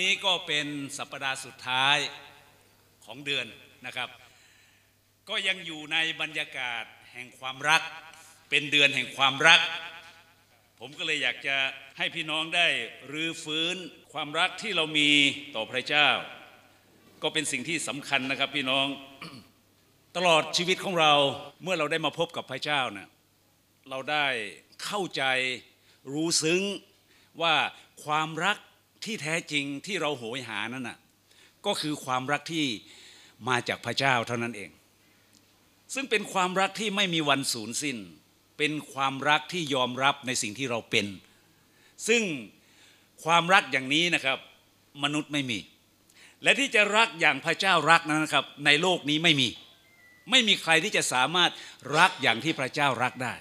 นี้ก็เป็นสัปดาห์สุดท้ายของเดือนนะครับ ก็ยังอยู่ในบรรยากาศแห่งความรัก เป็นเดือนแห่งความรัก ผมก็เลยอยากจะให้พี่น้องได้รื้อฟื้นความรักที่เรามีต่อพระเจ้า ก็เป็นสิ่งที่สำคัญนะครับพี่น้องตลอดชีวิตของเราเมื่อเราได้มาพบกับพระเจ้านะเราได้เข้าใจรู้ซึ้งว่าความรัก ที่แท้จริงที่เราโหยหานั้นน่ะก็คือความรักที่มาจากพระเจ้าเท่านั้นเอง ซึ่งเป็นความรักที่ไม่มีวันสูญสิ้น เป็นความรักที่ยอมรับในสิ่งที่เราเป็น ซึ่งความรักอย่างนี้นะครับมนุษย์ไม่มี และที่จะรักอย่างพระเจ้ารักนั้นนะครับ ในโลกนี้ไม่มี ไม่มีใครที่จะสามารถรักอย่างที่พระเจ้ารักได้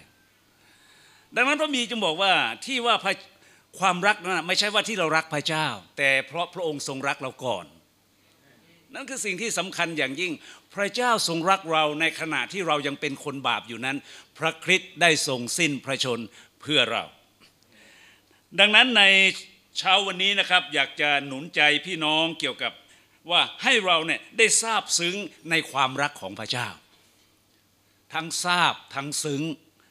ดังนั้นพระมีจึงบอกว่าที่ว่าพระ ความรักนั้นไม่ใช่ว่าที่เรารักพระเจ้า แต่เพราะพระองค์ทรงรักเราก่อน นั่นคือสิ่งที่สำคัญอย่างยิ่ง พระเจ้าทรงรักเราในขณะที่เรายังเป็นคนบาปอยู่นั้น พระคริสต์ได้ทรงสิ้นพระชนเพื่อเรา ดังนั้นในเช้าวันนี้นะครับ อยากจะหนุนใจพี่น้องเกี่ยวกับว่าให้เราเนี่ยได้ทราบซึ้งในความรักของพระเจ้า ทั้งทราบทั้งซึ้ง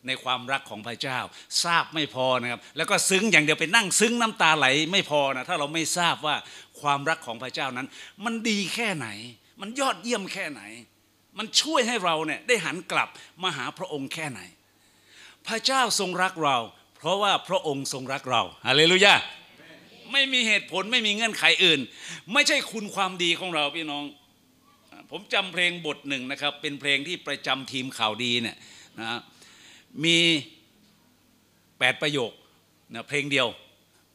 ในความรักของพระเจ้า ทราบไม่พอนะครับ แล้วก็ซึ้งอย่างเดียวไปนั่งซึ้งน้ำตาไหลไม่พอนะถ้าเราไม่ทราบว่าความรักของพระเจ้านั้น มันดีแค่ไหน มันยอดเยี่ยมแค่ไหน มันช่วยให้เราเนี่ยได้หันกลับมาหาพระองค์แค่ไหน พระเจ้าทรงรักเรา เพราะว่าพระองค์ทรงรักเราฮาเลลูยาไม่มีเหตุผลไม่มีเงื่อนไขอื่น ไม่ใช่คุณความดีของเราพี่น้อง ผมจำเพลงบทหนึ่งนะครับ เป็นเพลงที่ประจำทีมข่าวดีเนี่ยนะ มีแปดประโยคนะเพลงเดียว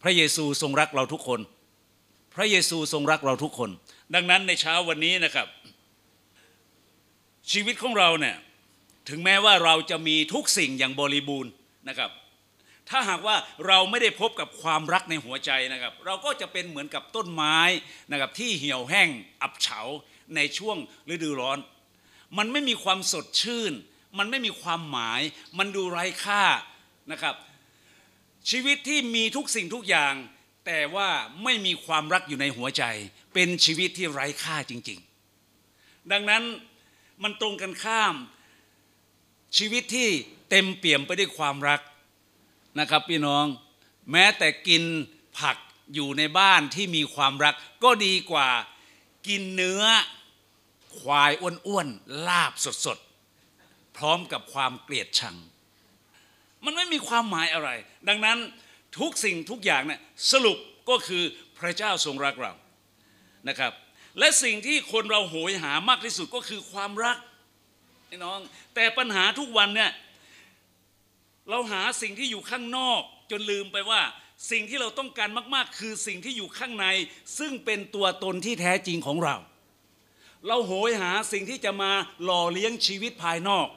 พระเยซูทรงรักเราทุกคน พระเยซูทรงรักเราทุกคน ดังนั้นในเช้าวันนี้นะครับ ชีวิตของเราเนี่ยถึงแม้ว่าเราจะมีทุกสิ่งอย่างบริบูรณ์นะครับ ถ้าหากว่าเราไม่ได้พบกับความรักในหัวใจนะครับ เราก็จะเป็นเหมือนกับต้นไม้นะครับที่เหี่ยวแห้งอับเฉาในช่วงฤดูร้อน มันไม่มีความสดชื่น มันไม่มีความหมาย มันดูไร้ค่านะครับ ชีวิตที่มีทุกสิ่งทุกอย่าง แต่ว่าไม่มีความรักอยู่ในหัวใจ เป็นชีวิตที่ไร้ค่าจริง ๆ ดังนั้นมันตรงกันข้าม ชีวิตที่เต็มเปี่ยมไปด้วยความรักนะครับพี่น้อง แม้แต่กินผักอยู่ในบ้านที่มีความรัก ก็ดีกว่ากินเนื้อควายอ้วนๆลาบสดๆ พร้อมกับความเกลียดชัง มันไม่มีความหมายอะไร ดังนั้นทุกสิ่งทุกอย่างเนี่ยสรุปก็คือพระเจ้าทรงรักเรานะครับ และสิ่งที่คนเราโหยหามากที่สุดก็คือความรักพี่น้อง แต่ปัญหาทุกวันเนี่ยเราหาสิ่งที่อยู่ข้างนอกจนลืมไปว่าสิ่งที่เราต้องการมาก ๆ คือสิ่งที่อยู่ข้างใน ซึ่งเป็นตัวตนที่แท้จริงของเรา เราโหยหาสิ่งที่จะมาหล่อเลี้ยงชีวิตภายนอก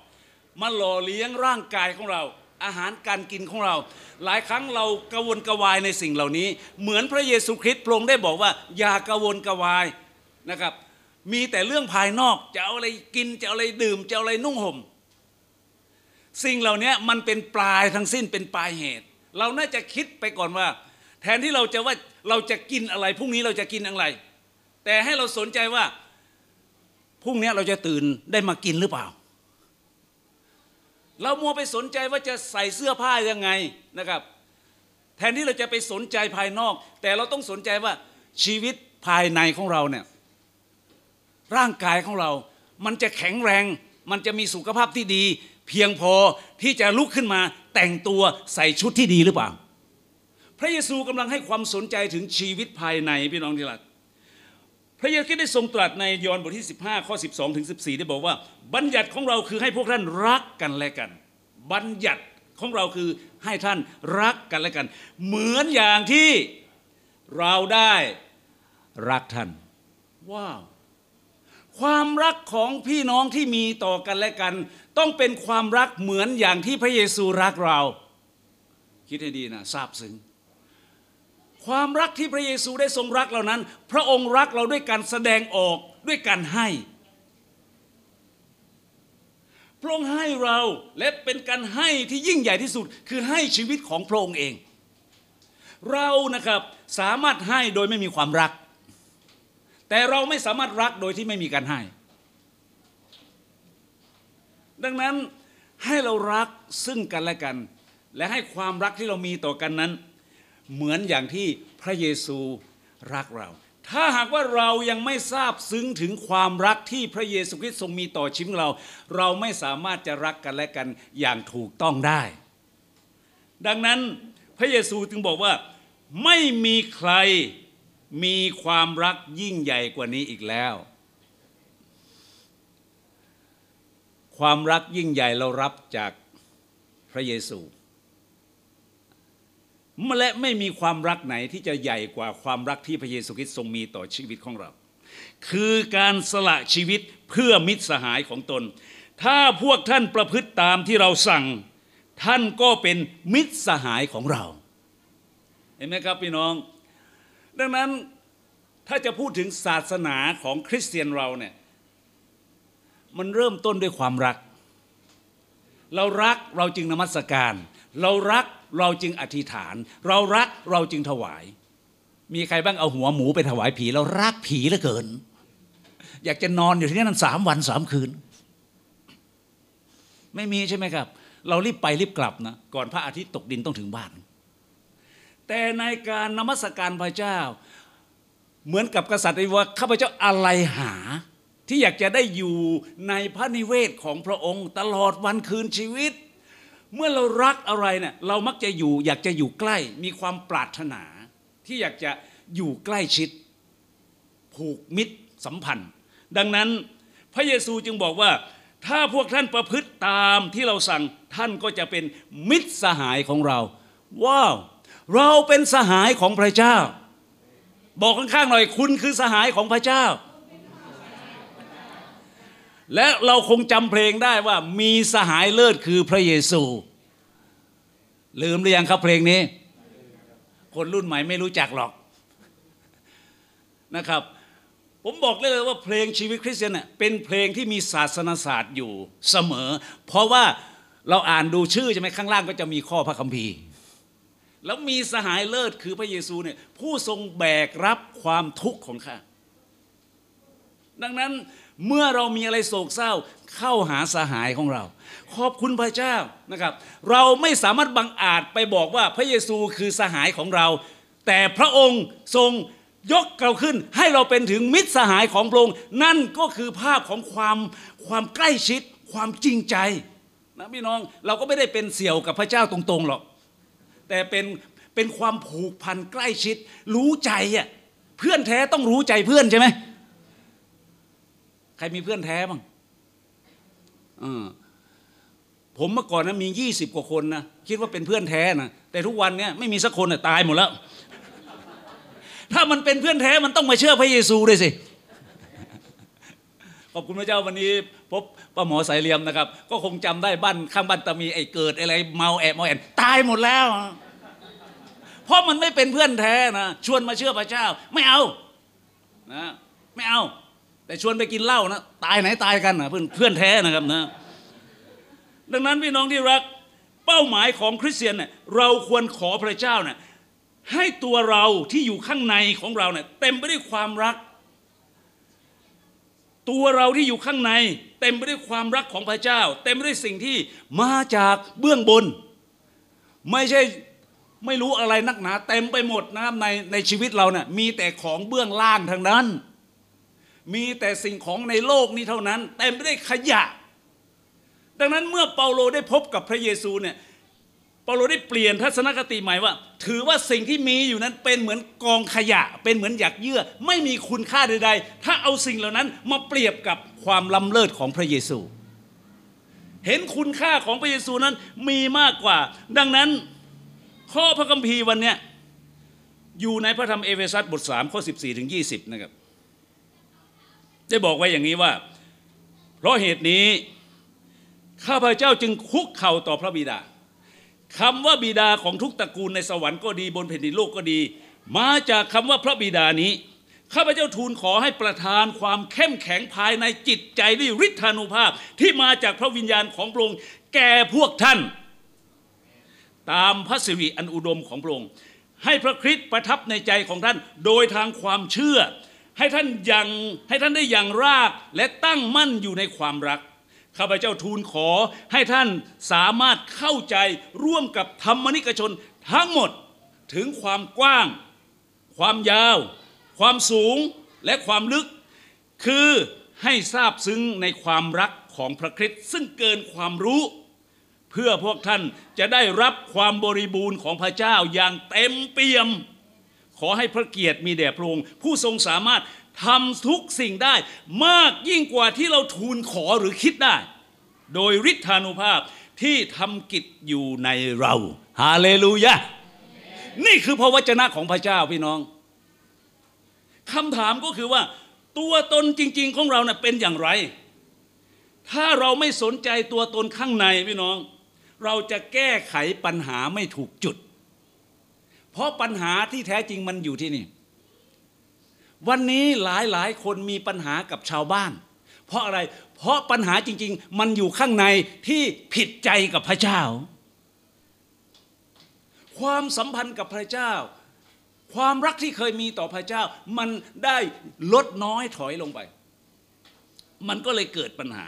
มาหล่อเลี้ยงร่างกายของเรา อาหารการกินของเรา หลายครั้งเรากระวนกระวายในสิ่งเหล่านี้ เหมือนพระเยซูคริสต์พระองค์ได้บอกว่า อย่ากระวนกระวายนะครับ มีแต่เรื่องภายนอกจะเอาอะไรกินจะเอาอะไรดื่มจะเอาอะไรนุ่งห่มสิ่งเหล่านี้มันเป็นปลายทั้งสิ้นเป็นปลายเหตุ เราน่าจะคิดไปก่อนว่า แทนที่เราจะว่าเราจะกินอะไรพรุ่งนี้เราจะกินอะไร แต่ให้เราสนใจว่าพรุ่งนี้เราจะตื่นได้มากินหรือเปล่า เรามัวไปสนใจว่าจะใส่เสื้อผ้ายังไงนะครับ แทนที่เราจะไปสนใจภายนอก แต่เราต้องสนใจว่าชีวิตภายในของเราเนี่ยร่างกายของเรา มันจะแข็งแรง มันจะมีสุขภาพที่ดี เพียงพอที่จะลุกขึ้นมาแต่งตัวใส่ชุดที่ดีหรือเปล่า พระเยซูกำลังให้ความสนใจถึงชีวิตภายในพี่น้องที่รัก พระเยซูคริสต์ได้ทรงตรัสในยอห์นบทที่ 15 ข้อ 12 ถึง 14 ได้บอกว่า บัญญัติของเราคือให้พวกท่านรักกันและกัน บัญญัติของเราคือให้ท่านรักกันและกัน เหมือนอย่างที่เราได้รักท่าน ว้าว ความรักของพี่น้องที่มีต่อกันและกัน ต้องเป็นความรักเหมือนอย่างที่พระเยซูรักเรา คิดให้ดีนะทราบซึ้ง ความรักที่พระเยซูได้ทรงรักเรานั้น พระองค์รักเราด้วยการแสดงออกด้วยการให้ พระองค์ให้เราและเป็นการให้ที่ยิ่งใหญ่ที่สุด คือให้ชีวิตของพระองค์เอง เรานะครับสามารถให้โดยไม่มีความรัก แต่เราไม่สามารถรักโดยที่ไม่มีการให้ ดังนั้นให้เรารักซึ่งกันและกัน และให้ความรักที่เรามีต่อกันนั้น เหมือนอย่างที่พระเยซูรักเรา ถ้าหากว่าเรายังไม่ทราบซึ้งถึงความรักที่พระเยซูคริสต์ทรงมีต่อชีวิตเรา เราไม่สามารถจะรักกันและกันอย่างถูกต้องได้ ดังนั้นพระเยซูจึงบอกว่าไม่มีใครมีความรักยิ่งใหญ่กว่านี้อีกแล้ว ความรักยิ่งใหญ่เรารับจากพระเยซู และไม่มีความรักไหนที่จะใหญ่กว่าความรักที่พระเยซูคริสต์ทรงมีต่อชีวิตของเรา คือการสละชีวิตเพื่อมิตรสหายของตน ถ้าพวกท่านประพฤติตามที่เราสั่ง ท่านก็เป็นมิตรสหายของเรา เห็นไหมครับพี่น้อง ดังนั้นถ้าจะพูดถึงศาสนาของคริสเตียนเราเนี่ยมันเริ่มต้นด้วยความรัก เรารักเราจึงนมัสการ เรารัก เราจึงอธิษฐาน เรารักเราจึงถวาย มีใครบ้างเอาหัวหมูไปถวายผีเรารักผีเหลือเกิน อยากจะนอนอยู่ที่นั่นสามวันสามคืน ไม่มีใช่ไหมครับ เรารีบไปรีบกลับนะก่อนพระอาทิตย์ตกดินต้องถึงบ้าน แต่ในการนมัสการพระเจ้า เหมือนกับกษัตริย์ว่าข้าพเจ้าอะไรหาที่อยากจะได้อยู่ในพระนิเวศของพระองค์ตลอดวันคืนชีวิต เมื่อเรารักอะไรเนี่ยเรามักจะอยู่อยากจะอยู่ใกล้ มีความปรารถนา ที่อยากจะอยู่ใกล้ชิด ผูกมิตรสัมพันธ์ ดังนั้นพระเยซูจึงบอกว่า ถ้าพวกท่านประพฤติตามที่เราสั่งท่านก็จะเป็นมิตรสหายของเรา ว้าว เราเป็นสหายของพระเจ้า บอกข้างๆหน่อยคุณคือสหายของพระเจ้า และเราคงจำเพลงได้ว่ามีสหายเลิศคือพระเยซู ลืมหรือยังครับเพลงนี้ คนรุ่นใหม่ไม่รู้จักหรอกนะครับ ผมบอกเลยว่าเพลงชีวิตคริสเตียนเน่ยเป็นเพลงที่มีศาสนศาสตร์อยู่เสมอ เพราะว่าเราอ่านดูชื่อใช่ไหมข้างล่างก็จะมีข้อพระคัมภีร์แล้วมีสหายเลิศคือพระเยซูเนี่ยผู้ทรงแบกรับความทุกข์ของข้าดังนั้น เมื่อเรามีอะไรโศกเศร้าเข้าหาสหายของเรา ขอบคุณพระเจ้านะครับ เราไม่สามารถบังอาจไปบอกว่าพระเยซูคือสหายของเรา แต่พระองค์ทรงยกเราขึ้นให้เราเป็นถึงมิตรสหายของพระองค์นั่นก็คือภาพของความความใกล้ชิด ความจริงใจนะพี่น้องเราก็ไม่ได้เป็นเสี่ยวกับพระเจ้าตรงๆหรอก แต่เป็นเป็นความผูกพันใกล้ชิด รู้ใจอะเพื่อนแท้ต้องรู้ใจเพื่อนใช่ไหม ใครมีเพื่อนแท้บ้างออผมเมื่อก่อนนะมียี่สิบกว่าคนนะคิดว่าเป็นเพื่อนแท้นะแต่ทุกวันเนี้ยไม่มีสักคนนะตายหมดแล้ว ถ้ามันเป็นเพื่อนแท้มันต้องมาเชื่อพระเยซูด้วยสิขอบคุณพระเจ้าวันนี้พบป้าหมอสายเลียมนะครับ ก็คงจำได้บ้านข้างบ้านตามีไอ้เกิดอะไรเมาแอบเมาแอบตายหมดแล้ว เพราะมันไม่เป็นเพื่อนแท้นะชวนมาเชื่อพระเจ้า ไม่เอานะไม่เอา แต่ชวนไปกินเหล้านะตายไหนตายกันนะเพื่อนเพื่อนแท้นะครับนะ ดังนั้นพี่น้องที่รักเป้าหมายของคริสเตียนเนี่ยเราควรขอพระเจ้าเนี่ยให้ตัวเราที่อยู่ข้างในของเราเนี่ยเต็มไปด้วยความรัก ตัวเราที่อยู่ข้างใน เต็มไปด้วยความรักของพระเจ้า เต็มไปด้วยสิ่งที่มาจากเบื้องบน ไม่ใช่ไม่รู้อะไรนักหนา เต็มไปหมดนะครับในในชีวิตเราเนี่ยมีแต่ของเบื้องล่างทางนั้น มีแต่สิ่งของในโลกนี้เท่านั้นเต็มไปด้วยขยะ ดังนั้นเมื่อเปาโลได้พบกับพระเยซูเนี่ยเปาโลได้เปลี่ยนทัศนคติใหม่ว่า ถือว่าสิ่งที่มีอยู่นั้นเป็นเหมือนกองขยะ เป็นเหมือนหยักเยื่อ ไม่มีคุณค่าใดๆ ถ้าเอาสิ่งเหล่านั้นมาเปรียบกับความล้ำเลิศของพระเยซู เห็นคุณค่าของพระเยซูนั้นมีมากกว่า ดังนั้นข้อพระคัมภีร์วันเนี้ยอยู่ในพระธรรมเอเฟซัสบท3ข้อ 14ถึง20 นะครับ ได้บอกไว้อย่างนี้ว่า เพราะเหตุนี้ ข้าพเจ้าจึงคุกเข่าต่อพระบิดาคำว่าบิดาของทุกตระกูลในสวรรค์ก็ดีบนแผ่นดินโลกก็ดี มาจากคำว่าพระบิดานี้ ข้าพเจ้าทูลขอให้ประทานความเข้มแข็งภายในจิตใจด้วยฤทธานุภาพที่มาจากพระวิญญาณของพระองค์แก่พวกท่าน ตามพระสิริอันอุดมของพระองค์ให้พระคริสต์ประทับในใจของท่านโดยทางความเชื่อ ให้ท่านยังให้ท่านได้ยังรากและตั้งมั่นอยู่ในความรักข้าพเจ้าทูลขอให้ท่านสามารถเข้าใจร่วมกับธรรมนิกชนทั้งหมดถึงความกว้าง ความยาว ความสูงและความลึก คือให้ทราบซึ้งในความรักของพระคริสต์ซึ่งเกินความรู้ เพื่อพวกท่านจะได้รับความบริบูรณ์ของพระเจ้าอย่างเต็มเปี่ยม ขอให้พระเกียรติมีแด่พระองค์ผู้ทรงสามารถทำทุกสิ่งได้มากยิ่งกว่าที่เราทูลขอหรือคิดได้ โดยฤทธานุภาพที่ทำกิจอยู่ในเราฮาเลลูยานี่คือพระวจนะของพระเจ้าพี่น้องคำถามก็คือว่าตัวตนจริง ๆ ของเราเนะ่ยเป็นอย่างไร ถ้าเราไม่สนใจตัวตนข้างในพี่น้อง เราจะแก้ไขปัญหาไม่ถูกจุด เพราะปัญหาที่แท้จริงมันอยู่ที่นี่ วันนี้หลายหลายคนมีปัญหากับชาวบ้าน เพราะอะไร เพราะปัญหาจริง ๆ มันอยู่ข้างในที่ผิดใจกับพระเจ้า ความสัมพันธ์กับพระเจ้า ความรักที่เคยมีต่อพระเจ้า มันได้ลดน้อยถอยลงไป มันก็เลยเกิดปัญหา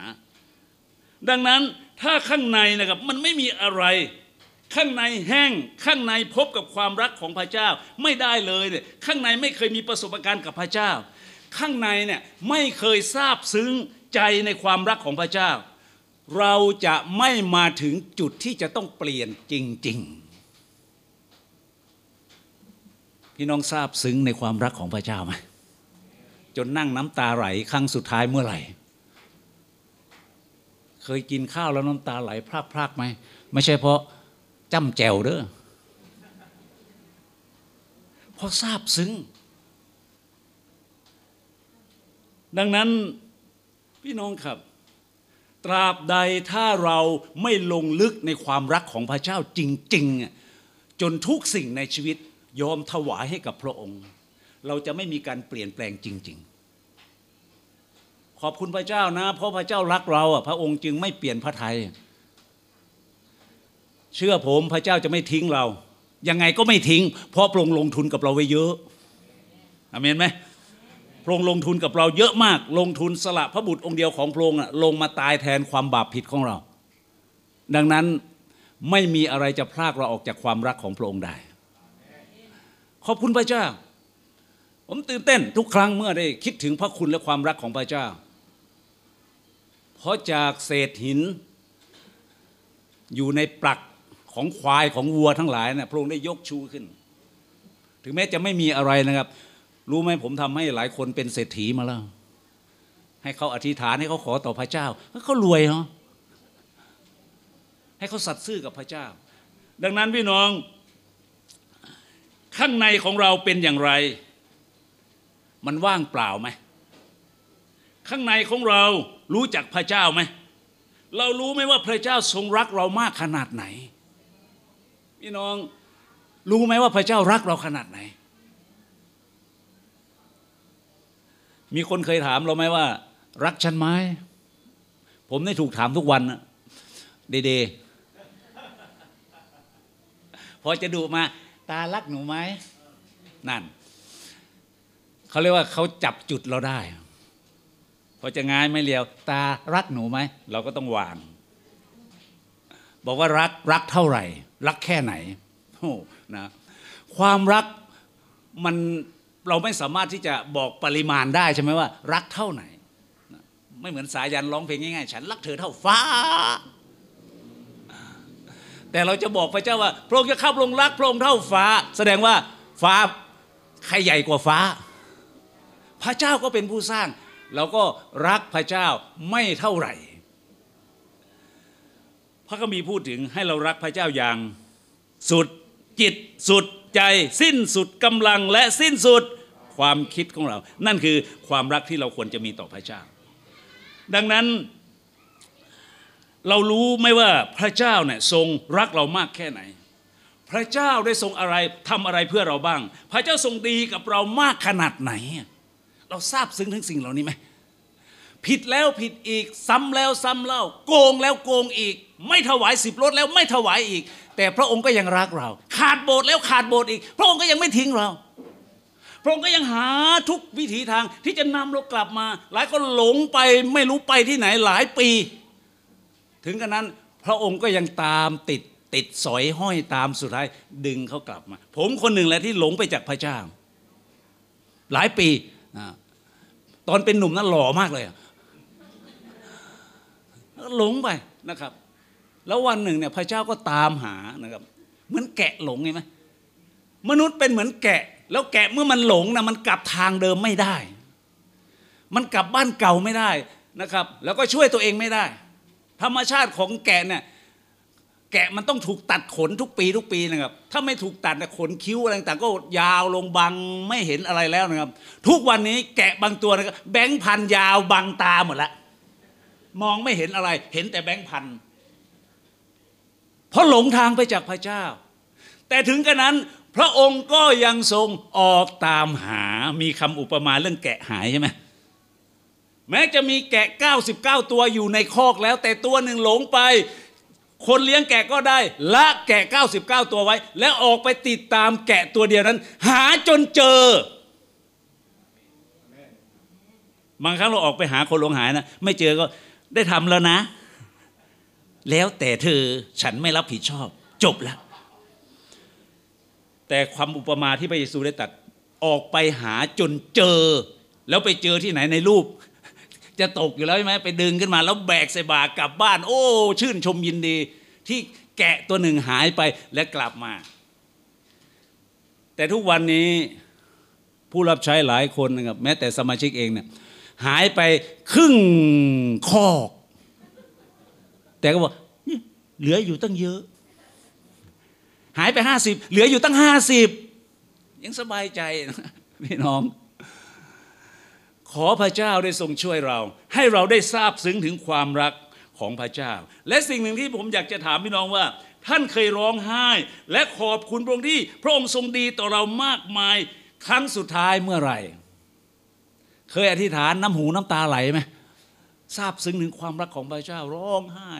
ดังนั้นถ้าข้างในนะครับมันไม่มีอะไร ข้างในแห้งข้างในพบกับความรักของพระเจ้าไม่ได้เลยเนี่ยข้างในไม่เคยมีประสบการณ์กับพระเจ้า ข้างในเนี่ยไม่เคยทราบซึ้งใจในความรักของพระเจ้า เราจะไม่มาถึงจุดที่จะต้องเปลี่ยนจริง ๆ พี่น้องทราบซึ้งในความรักของพระเจ้าไหมจนนั่งน้ำตาไหลครั้งสุดท้ายเมื่อไหร่ เคยกินข้าวแล้วน้ำตาไหลพรากๆไหมไม่ใช่เพราะ จ้ำแจวเด้อเพราะทราบซึ้ง ดังนั้นพี่น้องครับ ตราบใดถ้าเราไม่ลงลึกในความรักของพระเจ้าจริง ๆ จนทุกสิ่งในชีวิตยอมถวายให้กับพระองค์ เราจะไม่มีการเปลี่ยนแปลงจริง ๆ ขอบคุณพระเจ้านะ เพราะพระเจ้ารักเราอะพระองค์จึงไม่เปลี่ยนพระทัย เชื่อผมพระเจ้าจะไม่ทิ้งเรา ยังไงก็ไม่ทิ้ง เพราะพระองค์ลงทุนกับเราไว้เยอะอเมนไหมพระองค์ลงทุนกับเราเยอะมาก ลงทุนสละพระบุตรองค์เดียวของพระองค์ลงมาตายแทนความบาปผิดของเรา ดังนั้นไม่มีอะไรจะพรากเราออกจากความรักของพระองค์ได้ ขอบคุณพระเจ้า ผมตื่นเต้นทุกครั้งเมื่อได้คิดถึงพระคุณและความรักของพระเจ้า เพราะจากเศษหิน อยู่ในปลัก ของควายของวัวทั้งหลายนะพระองค์ได้ยกชูขึ้น ถึงแม้จะไม่มีอะไรนะครับ รู้ไหมผมทำให้หลายคนเป็นเศรษฐีมาแล้ว ให้เขาอธิษฐานให้เขาขอต่อพระเจ้าเขารวยเนาะให้เขาสัตย์ซื่อกับพระเจ้า ดังนั้นพี่น้อง ข้างในของเราเป็นอย่างไร มันว่างเปล่าไหมข้างในของเรารู้จักพระเจ้าไหมเรารู้ไหมว่าพระเจ้าทรงรักเรามากขนาดไหน พี่น้องรู้ไหมว่าพระเจ้ารักเราขนาดไหน มีคนเคยถามเราไหมว่า รักฉันไหมผมได้ถูกถามทุกวันนะเดเดพอจะดูมาตารักหนูไหมนั่นเขาเรียกว่าเขาจับจุดเราได้ พอจะง่ายไม่เลียว ตารักหนูไหม เราก็ต้องวาง บอกว่ารักรักเท่าไหร่ รักแค่ไหนโอ้นะความรักมันเราไม่สามารถที่จะบอกปริมาณได้ใช่ไหมว่า รักเท่าไหน ไม่เหมือนสายันร้องเพลงง่ายๆ ฉันรักเธอเท่าฟ้า แต่เราจะบอกพระเจ้าว่า พระองค์จะเข้าลงรักพระองค์เท่าฟ้า แสดงว่าฟ้าใครใหญ่กว่าฟ้า พระเจ้าก็เป็นผู้สร้าง เราก็รักพระเจ้าไม่เท่าไหร่ พระก็มีพูดถึงให้เรารักพระเจ้าอย่าง สุดจิตสุดใจ สิ้นสุดกำลังและสิ้นสุดความคิดของเรา นั่นคือความรักที่เราควรจะมีต่อพระเจ้า ดังนั้น เรารู้ไหมว่าพระเจ้าเนี่ยทรงรักเรามากแค่ไหน พระเจ้าได้ทรงอะไรทำอะไรเพื่อเราบ้าง พระเจ้าทรงดีกับเรามากขนาดไหน เราทราบซึ้งถึงสิ่งเหล่านี้ไหม ผิดแล้วผิดอีก ซ้ำแล้วซ้ำเล่า โกงแล้วโกงอีก ไม่ถวายสิบรถแล้วไม่ถวายอีก แต่พระองค์ก็ยังรักเรา ขาดโบสถ์แล้วขาดโบสถ์อีก พระองค์ก็ยังไม่ทิ้งเรา พระองค์ก็ยังหาทุกวิถีทางที่จะนำเรากลับมา หลายคนหลงไปไม่รู้ไปที่ไหนหลายปี ถึงกันนั้นพระองค์ก็ยังตามติดติดสอยห้อยตามสุดท้ายดึงเขากลับมา ผมคนหนึ่งแหละที่หลงไปจากพระเจ้า หลายปีตอนเป็นหนุ่มนั้นหล่อมากเลย อะหลงไปนะครับ แล้ววันหนึ่งเนี่ยพระเจ้าก็ตามหานะครับ เหมือนแกะหลงไงไหมมนุษย์เป็นเหมือนแกะ แล้วแกะเมื่อมันหลงนะมันกลับทางเดิมไม่ได้ มันกลับบ้านเก่าไม่ได้นะครับ แล้วก็ช่วยตัวเองไม่ได้ ธรรมชาติของแกะเนี่ยแกะมันต้องถูกตัดขนทุกปีทุกปีนะครับ ถ้าไม่ถูกตัดขนคิ้วอะไรต่างก็ยาวลงบังไม่เห็นอะไรแล้วนะครับ ทุกวันนี้แกะบางตัวนะครับแบงค์พันยาวบังตาหมดละ มองไม่เห็นอะไร เห็นแต่แบงค์พันเพราะหลงทางไปจากพระเจ้า แต่ถึงกระนั้นพระองค์ก็ยังทรงออกตามหา มีคำอุปมาเรื่องแกะหายใช่ไหมแม้จะมีแกะ 99 ตัวอยู่ในคอกแล้ว แต่ตัวหนึ่งหลงไป คนเลี้ยงแกะก็ได้ ละแกะ 99 ตัวไว้ แล้วออกไปติดตามแกะตัวเดียวนั้น หาจนเจอบางครั้งเราออกไปหาคนหลงหายนะ ไม่เจอก็ ได้ทำแล้วนะ แล้วแต่เธอฉันไม่รับผิดชอบ จบแล้วแต่ความอุปมาที่พระเยซูได้ตัดออกไปหาจนเจอ แล้วไปเจอที่ไหนในรูป จะตกอยู่แล้วใช่ไหมไปดึงขึ้นมา แล้วแบกใส่บากกลับบ้าน โอ้ ชื่นชมยินดี ที่แกะตัวหนึ่งหายไปและกลับมา แต่ทุกวันนี้ผู้รับใช้หลายคนนะครับแม้แต่สมาชิกเองเนี่ย หายไปครึ่งคอก แต่ก็บอกนี่เหลืออยู่ตั้งเยอะ หายไปห้าสิบเหลืออยู่ตั้งห้าสิบยังสบายใจพี่น้อง ขอพระเจ้าได้ทรงช่วยเรา ให้เราได้ทราบซึ้งถึงความรักของพระเจ้า และสิ่งหนึ่งที่ผมอยากจะถามพี่น้องว่าท่านเคยร้องไห้ และขอบคุณพระองค์ที่พระองค์ทรงดีต่อเรามากมาย ครั้งสุดท้ายเมื่อไหร่ เคยอธิษฐานน้ำหูน้ำตาไหลไหมทราบซึ้งถึงความรักของพระเจ้าร้องไห้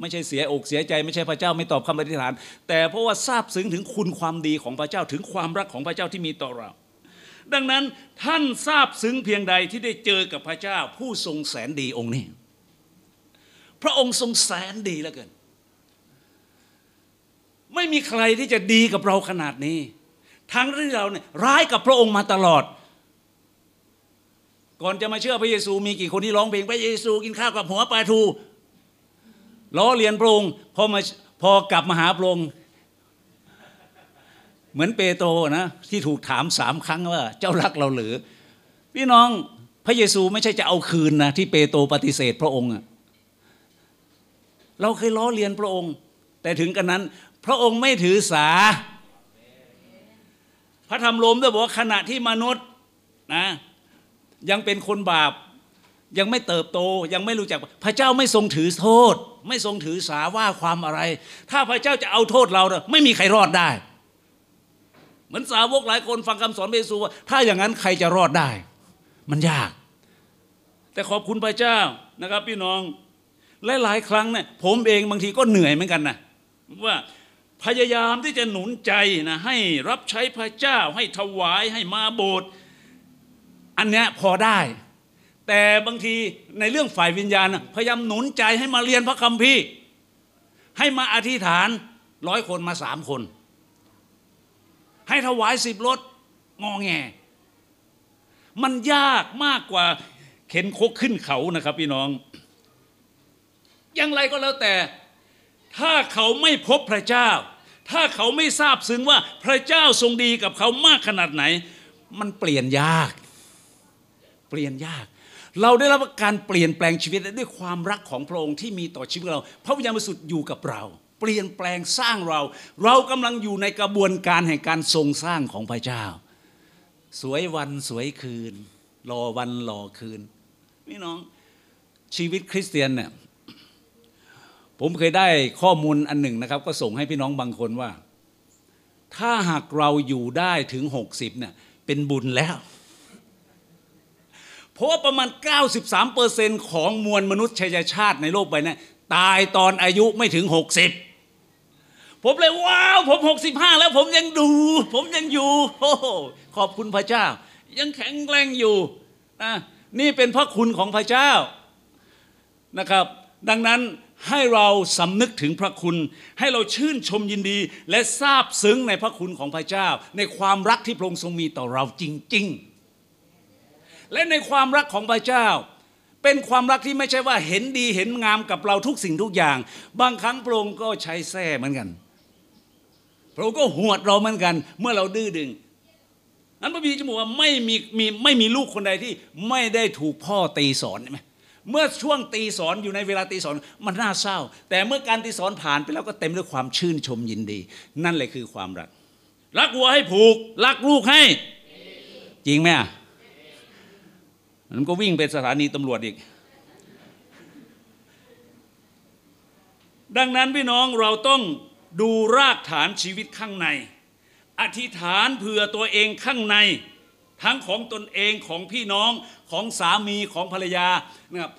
ไม่ใช่เสียอกเสียใจ ไม่ใช่พระเจ้าไม่ตอบคำอธิษฐาน แต่เพราะว่าทราบซึ้งถึงคุณความดีของพระเจ้าถึงความรักของพระเจ้าที่มีต่อเรา ดังนั้นท่านทราบซึ้งเพียงใดที่ได้เจอกับพระเจ้าผู้ทรงแสนดีองค์นี้ พระองค์ทรงแสนดีเหลือเกิน ไม่มีใครที่จะดีกับเราขนาดนี้ทั้งที่เราเนี่ยร้ายกับพระองค์มาตลอด ก่อนจะมาเชื่อพระเยซู มีกี่คนที่ร้องเพลงพระเยซูกินข้าวกับหัวปลาทูล้อเลียนพระองค์พอมาพอกลับมาหาพระองค์เหมือนเปโตรนะที่ถูกถามสามครั้งว่า เจ้ารักเราหรือ พี่น้องพระเยซูไม่ใช่จะเอาคืนนะที่เปโตรปฏิเสธพระองค์เราเคยล้อเลียนพระองค์ แต่ถึงกันนั้น พระองค์ไม่ถือสา พระธรรมลมได้บอกว่าขณะที่มนุษย์นะ ยังเป็นคนบาป ยังไม่เติบโตยังไม่รู้จัก พระเจ้าไม่ทรงถือโทษ ไม่ทรงถือสาว่าความอะไร ถ้าพระเจ้าจะเอาโทษเราเนี่ยไม่มีใครรอดได้เหมือนสาวกหลายคนฟังคำสอนพระเยซูว่า ถ้าอย่างนั้นใครจะรอดได้ มันยาก แต่ขอบคุณพระเจ้านะครับ พี่น้องและหลายครั้งเนี่ยผมเองบางทีก็เหนื่อยเหมือนกันนะว่าพยายามที่จะหนุนใจนะให้รับใช้พระเจ้าให้ถวายให้มาโบสถ์ อันเนี้ยพอได้ แต่บางทีในเรื่องฝ่ายวิญญาณพยายามหนุนใจให้มาเรียนพระคัมภีร์ให้มาอธิษฐานร้อยคนมาสามคน ให้ถวายสิบรถงอแง มันยากมากกว่าเข็นคกขึ้นเขานะครับพี่น้อง อย่างไรก็แล้วแต่ ถ้าเขาไม่พบพระเจ้า ถ้าเขาไม่ทราบซึ้งว่าพระเจ้าทรงดีกับเขามากขนาดไหน มันเปลี่ยนยาก ปลี่ยนยาก เราได้รับการเปลี่ยนแปลงชีวิตด้วยความรักของพระองค์ที่มีต่อชีวิตเรา พระวิญญาณบริสุทธิ์อยู่กับเรา เปลี่ยนแปลงสร้างเรา เรากำลังอยู่ในกระบวนการแห่งการทรงสร้างของพระเจ้า สวยวันสวยคืนรอวันรอคืนพี่น้องชีวิตคริสเตียนเนี่ยผมเคยได้ข้อมูลอันหนึ่งนะครับ ก็ส่งให้พี่น้องบางคนว่า ถ้าหากเราอยู่ได้ถึง 60เนี่ยเป็นบุญแล้ว เพราะว่าประมาณ 93%ของมวลมนุษยชาติในโลกใบนี้ตายตอนอายุไม่ถึง 60 ผมเลยว้าว ผม 65 แล้วผมยังดู ผมยังอยู่โอ้ขอบคุณพระเจ้า ยังแข็งแกร่งอยู่นะนี่เป็นพระคุณของพระเจ้านะครับ ดังนั้นให้เราสำนึกถึงพระคุณ ให้เราชื่นชมยินดี และซาบซึ้งในพระคุณของพระเจ้า ในความรักที่พระองค์ทรงมีต่อเราจริง ๆ และในความรักของพระเจ้า เป็นความรักที่ไม่ใช่ว่าเห็นดีเห็นงามกับเราทุกสิ่งทุกอย่าง บางครั้งพระองค์ก็ใช้แส้เหมือนกัน พระองค์ก็หวดเราเหมือนกัน เมื่อเราดื้อดึงนั้นพระบิดาจะบอกว่าไม่มีมีไม่มีลูกคนใดที่ไม่ได้ถูกพ่อตีสอนใช่ไหมเมื่อช่วงตีสอนอยู่ในเวลาตีสอนมันน่าเศร้า แต่เมื่อการตีสอนผ่านไปแล้วก็เต็มด้วยความชื่นชมยินดี นั่นเลยคือความรัก รักวัวให้ผูก รักลูกให้ จริงไหมอะ มันก็วิ่งไปสถานีตำรวจอีก ดังนั้นพี่น้องเราต้องดูรากฐานชีวิตข้างใน อธิษฐานเผื่อตัวเองข้างใน ทั้งของตนเองของพี่น้องของสามีของภรรยานะครับ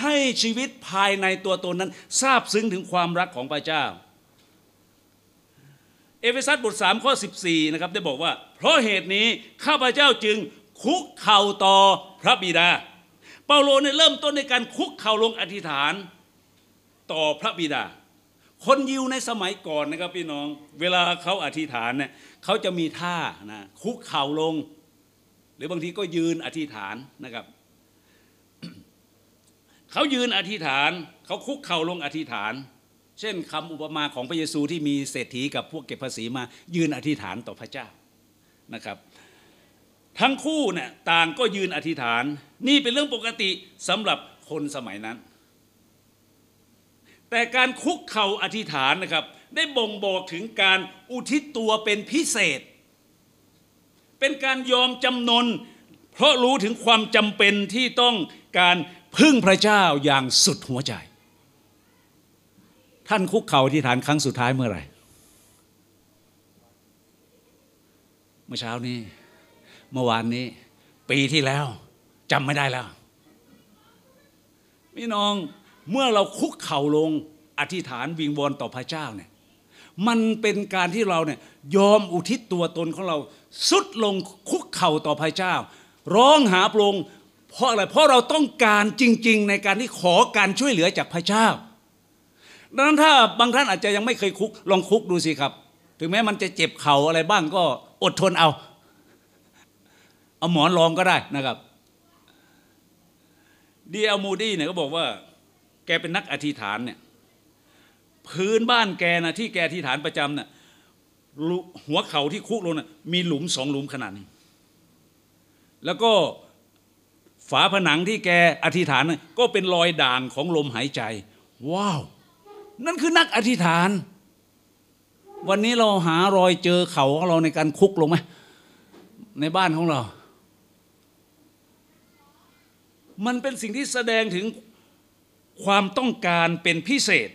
ให้ชีวิตภายในตัวตนนั้นทราบซึ้งถึงความรักของพระเจ้า เอเฟซัสบท3ข้อ 14 นะครับได้บอกว่า เพราะเหตุนี้ข้าพเจ้าจึงคุกเข่าต่อ พระบิดา เปาโลเนี่ยเริ่มต้นในการคุกเข่าลงอธิษฐานต่อพระบิดา คนยิวในสมัยก่อนนะครับพี่น้อง เวลาเขาอธิษฐานเนี่ยเขาจะมีท่านะคุกเข่าลง หรือบางทีก็ยืนอธิษฐานนะครับเขายืนอธิษฐานเขาคุกเข่าลงอธิษฐาน เช่นคำอุปมาของพระเยซูที่มีเศรษฐีกับพวกเก็บภาษีมายืนอธิษฐานต่อพระเจ้านะครับ ทั้งคู่เนี่ยต่างก็ยืนอธิษฐาน นี่เป็นเรื่องปกติสำหรับคนสมัยนั้น แต่การคุกเข่าอธิษฐานนะครับ ได้บ่งบอกถึงการอุทิศตัวเป็นพิเศษ เป็นการยอมจำนน เพราะรู้ถึงความจำเป็นที่ต้องการพึ่งพระเจ้าอย่างสุดหัวใจ ท่านคุกเข่าอธิษฐานครั้งสุดท้ายเมื่อไหร่เมื่อเช้านี้ เมื่อวานนี้ ปีที่แล้วจำไม่ได้แล้วพี่น้องเมื่อเราคุกเข่าลงอธิษฐานวิงวอนต่อพระเจ้าเนี่ยมันเป็นการที่เราเนี่ยยอมอุทิศตัวตนของเรา สุดลงคุกเข่าต่อพระเจ้า ร้องหาพระองค์เพราะอะไรเพราะเราต้องการจริง ๆ ในการที่ขอการช่วยเหลือจากพระเจ้า ดังนั้นถ้าบางท่านอาจจะยังไม่เคยคุกลองคุกดูสิครับ ถึงแม้มันจะเจ็บเข่าอะไรบ้างก็อดทนเอา เอาหมอนรองก็ได้นะครับ D.L. Moody เนี่ยก็บอกว่า แกเป็นนักอธิษฐานเนี่ยพื้นบ้านแกนะที่แกอธิษฐานประจำเนี่ยหัวเข่าที่คุกลงน่ะมีหลุมสองหลุมขนาดนี้ แล้วก็ฝาผนังที่แกอธิษฐานนะก็เป็นรอยด่างของลมหายใจ ว้าว นั่นคือนักอธิษฐาน วันนี้เราหารอยเจอเข่าของเราในการคุกลงไหมในบ้านของเรา มันเป็นสิ่งที่แสดงถึงความต้องการเป็นพิเศษ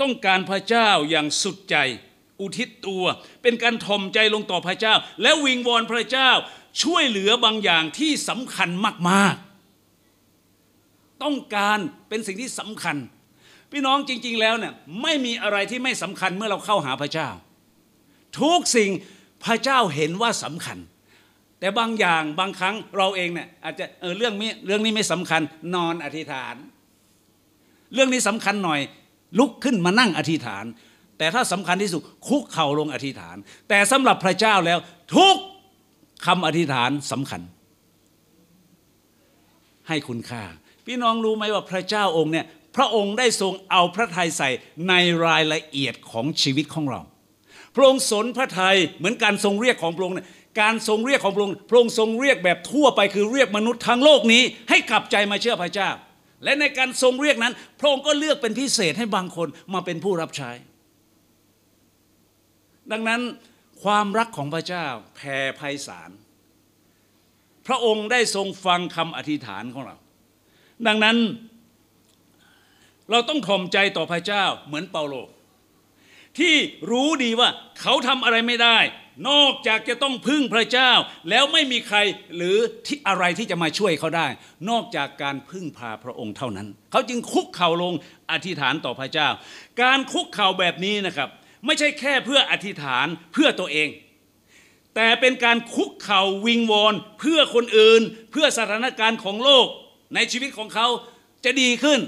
ต้องการพระเจ้าอย่างสุดใจ อุทิศตัว เป็นการทอมใจลงต่อพระเจ้า และวิงวอนพระเจ้าช่วยเหลือบางอย่างที่สำคัญมาก ๆ ต้องการเป็นสิ่งที่สำคัญ พี่น้องจริง ๆ แล้วเนี่ยไม่มีอะไรที่ไม่สำคัญเมื่อเราเข้าหาพระเจ้า ทุกสิ่งพระเจ้าเห็นว่าสำคัญ แต่บางอย่างบางครั้งเราเองเนี่ยอาจจะเออเรื่องนี้เรื่องนี้ไม่สำคัญนอนอธิษฐาน เรื่องนี้สำคัญหน่อย ลุกขึ้นมานั่งอธิษฐาน แต่ถ้าสำคัญที่สุดคุกเข่าลงอธิษฐาน แต่สำหรับพระเจ้าแล้ว ทุกคำอธิษฐานสำคัญ ให้คุณค่า พี่น้องรู้ไหมว่าพระเจ้าองค์เนี่ยพระองค์ได้ทรงเอาพระทัยใส่ในรายละเอียดของชีวิตของเรา พระองค์สนพระทัยเหมือนการทรงเรียกของพระองค์เนี่ย การทรงเรียกของพระองค์พระองค์ทรงเรียกแบบทั่วไปคือเรียกมนุษย์ทั้งโลกนี้ ให้กลับใจมาเชื่อพระเจ้า และในการทรงเรียกนั้น พระองค์ก็เลือกเป็นพิเศษให้บางคนมาเป็นผู้รับใช้ ดังนั้นความรักของพระเจ้าแผ่ไพศาลพระองค์ได้ทรงฟังคำอธิษฐานของเรา ดังนั้นเราต้องถ่อมใจต่อพระเจ้าเหมือนเปาโลที่รู้ดีว่าเขาทำอะไรไม่ได้ นอกจากจะต้องพึ่งพระเจ้า แล้วไม่มีใครหรือที่อะไรที่จะมาช่วยเขาได้ นอกจากการพึ่งพาพระองค์เท่านั้น เขาจึงคุกเข่าลงอธิษฐานต่อพระเจ้า การคุกเข่าแบบนี้นะครับ ไม่ใช่แค่เพื่ออธิษฐานเพื่อตัวเอง แต่เป็นการคุกเข่าวิงวอนเพื่อคนอื่น เพื่อสถานการณ์ของโลก ในชีวิตของเขาจะดีขึ้น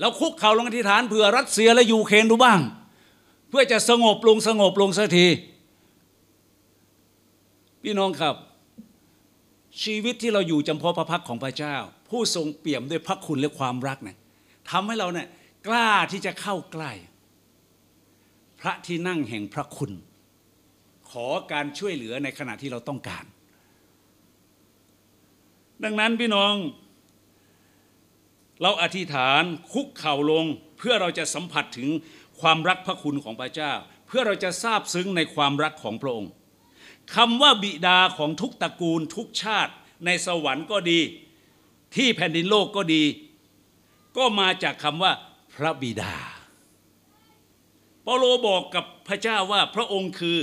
แล้วคุกเข่าลงอธิษฐานเผื่อรัสเซียและยูเครนดูบ้าง เพื่อจะสงบลงสงบลงสักที พี่น้องครับ ชีวิตที่เราอยู่จำเพาะพระพักของพระเจ้า ผู้ทรงเปี่ยมด้วยพระคุณและความรักเนี่ยทำให้เราเนี่ยกล้าที่จะเข้าใกล้ พระที่นั่งแห่งพระคุณ ขอการช่วยเหลือในขณะที่เราต้องการ ดังนั้นพี่น้อง เราอธิษฐานคุกเข่าลงเพื่อเราจะสัมผัสถึงความรักพระคุณของพระเจ้า เพื่อเราจะทราบซึ้งในความรักของพระองค์ คำว่าบิดาของทุกตระกูลทุกชาติในสวรรค์ก็ดี ที่แผ่นดินโลกก็ดี ก็มาจากคำว่าพระบิดาเปาโลบอกกับพระเจ้าว่าพระองค์คือ